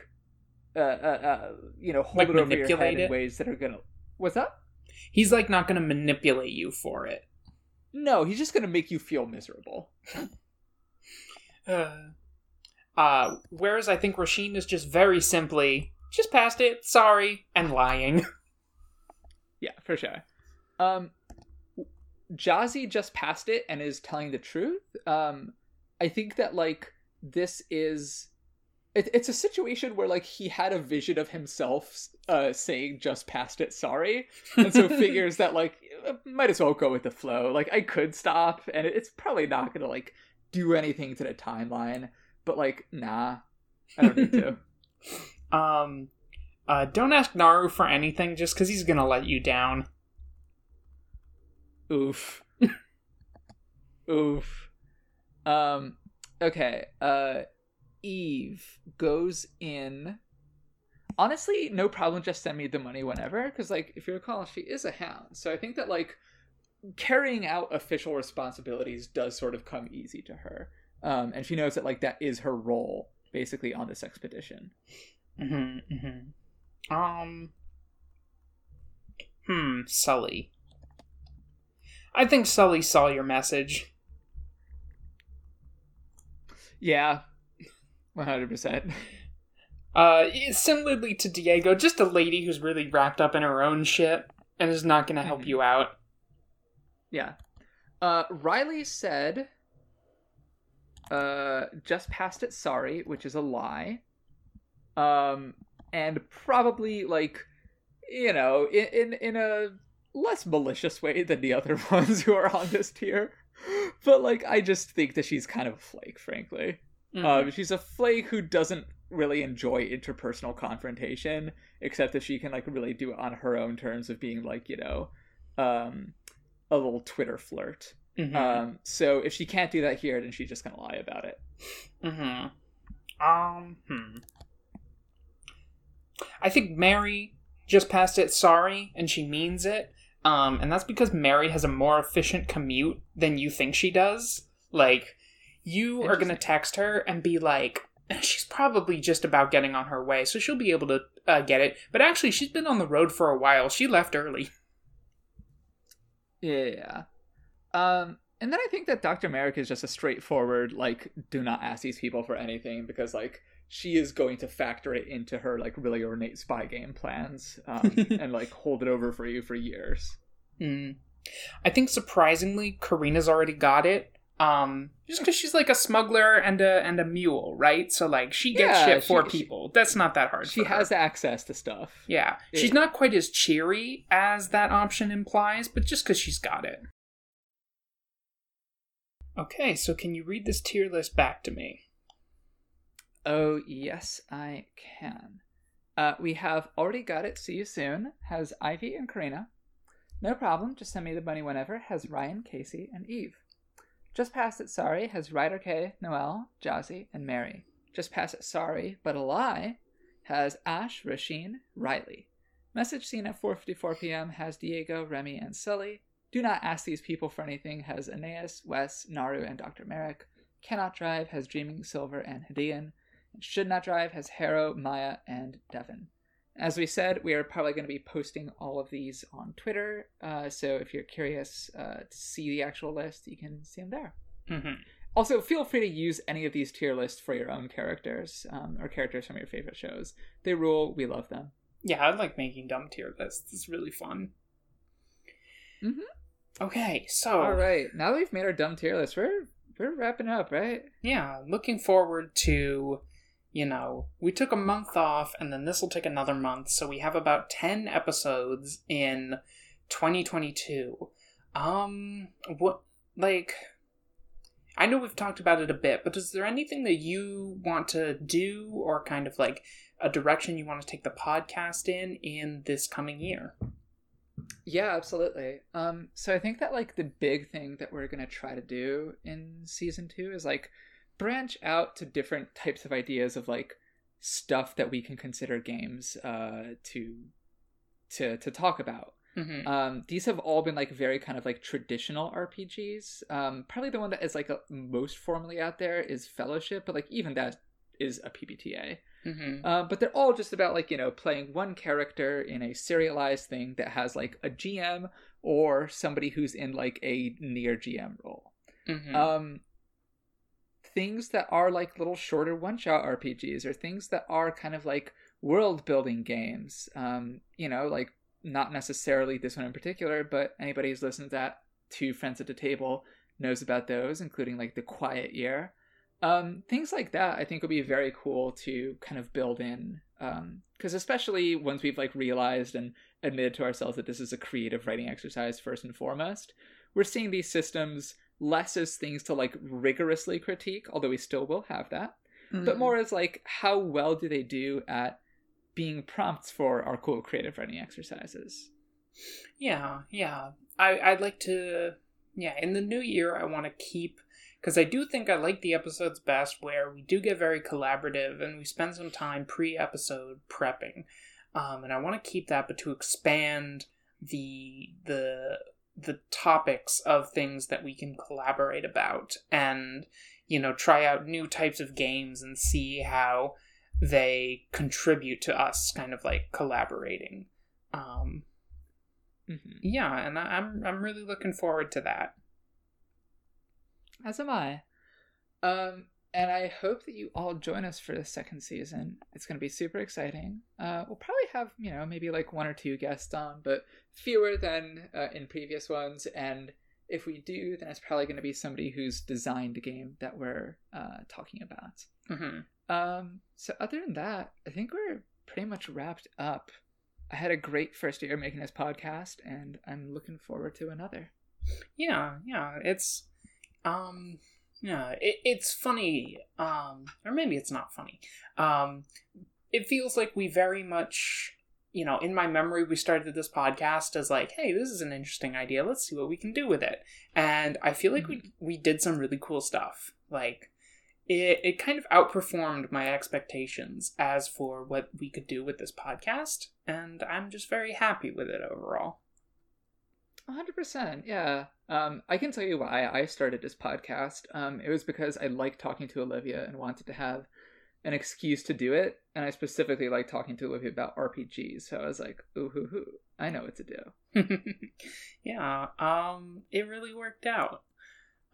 uh, uh, uh you know hold Like it over your head manipulate in ways that are gonna what's that he's like not gonna manipulate you for it. No he's just gonna make you feel miserable Uh, uh, whereas I think Rasheen is just very simply just past it, sorry, and lying. Yeah, for sure. Um, Jazzy just passed it and is telling the truth. Um, I think that like this is it, it's a situation where like he had a vision of himself uh saying just past it sorry and so figures that like might as well go with the flow. Like i could stop and it's probably not gonna like do anything to the timeline but like nah i don't need to. Um uh don't ask naru for anything just because he's gonna let you down. Oof. Oof. Um okay uh Eve goes in. Honestly, no problem. Just send me the money whenever. Because, like, if you recall, she is a hound. So I think that, like, carrying out official responsibilities does sort of come easy to her. Um, and she knows that, like, that is her role, basically, on this expedition. Mm-hmm, mm-hmm. Um. Hmm, Sully. I think Sully saw your message. Yeah, one hundred percent. Uh, similarly to Diego, just a lady who's really wrapped up in her own shit and is not going to help Mhm. you out. Yeah. Uh, Riley said, uh, just past it, sorry, which is a lie. Um, and probably like, you know, in in, in a less malicious way than the other ones who are on this tier. But like, I just think that she's kind of a flake, frankly. Mhm. Um, she's a flake who doesn't really enjoy interpersonal confrontation, except that she can like really do it on her own terms of being like, you know, um, a little Twitter flirt. Mhm. Um, so if she can't do that here, then she's just gonna lie about it. Mm-hmm. Um, hmm. I think Mary just passed it sorry, and she means it. Um, and that's because Mary has a more efficient commute than you think she does. Like, you are gonna text her and be like, she's probably just about getting on her way, so she'll be able to uh, get it. But actually, she's been on the road for a while. She left early. Yeah. Um, and then I think that Dr. Merrick is just a straightforward, like, do not ask these people for anything because, like, she is going to factor it into her, like, really ornate spy game plans um, and, like, hold it over for you for years. Mm. I think surprisingly, Karina's already got it. Um, just because she's like a smuggler and a and a mule, right? So like she gets Yeah, shit for she- people. That's not that hard. She for her. has access to stuff. yeah. She's not quite as cheery as that option implies, but just because she's got it. Okay, so can you read this tier list back to me? Oh, yes, I can. Uh, we have already got it. See you soon. Has Ivy and Karina. No problem. Just send me the money whenever. Has Ryan, Casey, and Eve. Just past it. Sorry. Has Ryder K, Noelle, Jazzy, and Mary. Just past it. Sorry, but a lie. Has Ash, Rasheen, Riley. Message seen at 4:54 p.m. Has Diego, Remy, and Sully. Do not ask these people for anything. Has Anais, Wes, Naru, and Dr. Merrick. Cannot drive. Has Dreaming Silver and Hidean. Should Not Drive has Harrow, Maya, and Devon. As we said, we are probably going to be posting all of these on Twitter. Uh, so if you're curious uh, to see the actual list, you can see them there. Mm-hmm. Also, feel free to use any of these tier lists for your own characters um, or characters from your favorite shows. They rule. We love them. Yeah, I like making dumb tier lists. It's really fun. Mhm. Okay, so All right, now that we've made our dumb tier list, we're we're wrapping up, right? yeah, looking forward to, you know, we took a month off and then this will take another month, so we have about 10 episodes in 2022. Um, what, like, I know we've talked about it a bit, but is there anything that you want to do or kind of like a direction you want to take the podcast in in this coming year? Yeah, absolutely. Um, so I think that like the big thing that we're gonna try to do in season two is like branch out to different types of ideas of like stuff that we can consider games uh, to to to talk about. Mm-hmm. Um, these have all been like very kind of like traditional RPGs. Um, probably the one that is like a, most formally out there is Fellowship, but like even that is a PbtA. Mm-hmm. Uh, but they're all just about like you know playing one character in a serialized thing that has like a GM or somebody who's in like a near GM role. Mm-hmm. Um, things that are like little shorter one shot RPGs or things that are kind of like world building games. Um, you know, like not necessarily this one in particular, but anybody who's listened to that two friends at the table knows about those, including like the quiet year. Um, things like that I think would be very cool to kind of build in. Because um, especially once we've like realized and admitted to ourselves that this is a creative writing exercise first and foremost, we're seeing these systems less as things to like rigorously critique, although we still will have that, mm-hmm. but more as like how well do they do at being prompts for our cool creative writing exercises. Yeah, yeah. I, I'd like to, yeah, in the new year, I want to keep, because I do think I like the episodes best where we do get very collaborative and we spend some time pre episode prepping. Um, and I want to keep that, but to expand the, the, the topics of things that we can collaborate about and, you know, try out new types of games and see how they contribute to us kind of like collaborating. Um, mm-hmm. Yeah, and I'm I'm really looking forward to that. As am I. Um, and I hope that you all join us for the second season. It's going to be super exciting. Uh, we'll probably have you know maybe like one or two guests on, but fewer than uh, in previous ones. And if we do, then it's probably going to be somebody who's designed a game that we're uh, talking about. Mm-hmm. Um, so other than that, I think we're pretty much wrapped up. I had a great first year making this podcast, and I'm looking forward to another. Yeah, yeah, it's, um, yeah, it, it's funny, um, or maybe it's not funny. Um, it feels like we very much, you know, in my memory, we started this podcast as like, hey, this is an interesting idea. Let's see what we can do with it. And I feel like mm-hmm. we we did some really cool stuff. Like it, it kind of outperformed my expectations as for what we could do with this podcast, and I'm just very happy with it overall. 100%. Yeah. Um, I can tell you why I started this podcast. Um, it was because I liked talking to Olivia and wanted to have an excuse to do it. And I specifically like talking to Olivia about RPGs. So I was like, ooh, hoo, hoo. I know what to do. yeah. Um, it really worked out.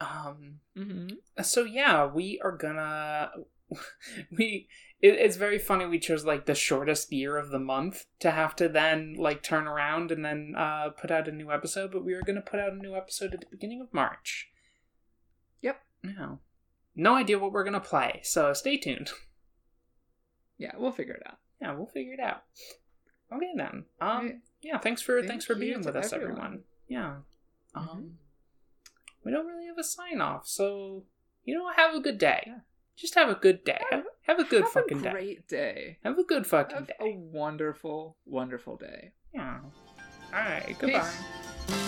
Um, mm-hmm. So yeah, we are gonna we. It, it's very funny. We chose like the shortest year of the month to have to then like turn around and then uh, put out a new episode. But we are gonna put out a new episode at the beginning of March. Yep. Yeah. No idea what we're gonna play, so stay tuned. Yeah, we'll figure it out. Yeah, we'll figure it out. Okay then. Um. Right. Yeah. Thanks for Thank thanks for being with us, everyone. everyone. Yeah. Um. Mm-hmm we don't really have a sign off. So, you know, have a good day. Yeah. Just have a good day. Have, have a good fucking day. have fucking a great day. day. Have a good fucking day. have day. A wonderful, wonderful day. Yeah. All right. Goodbye. Peace.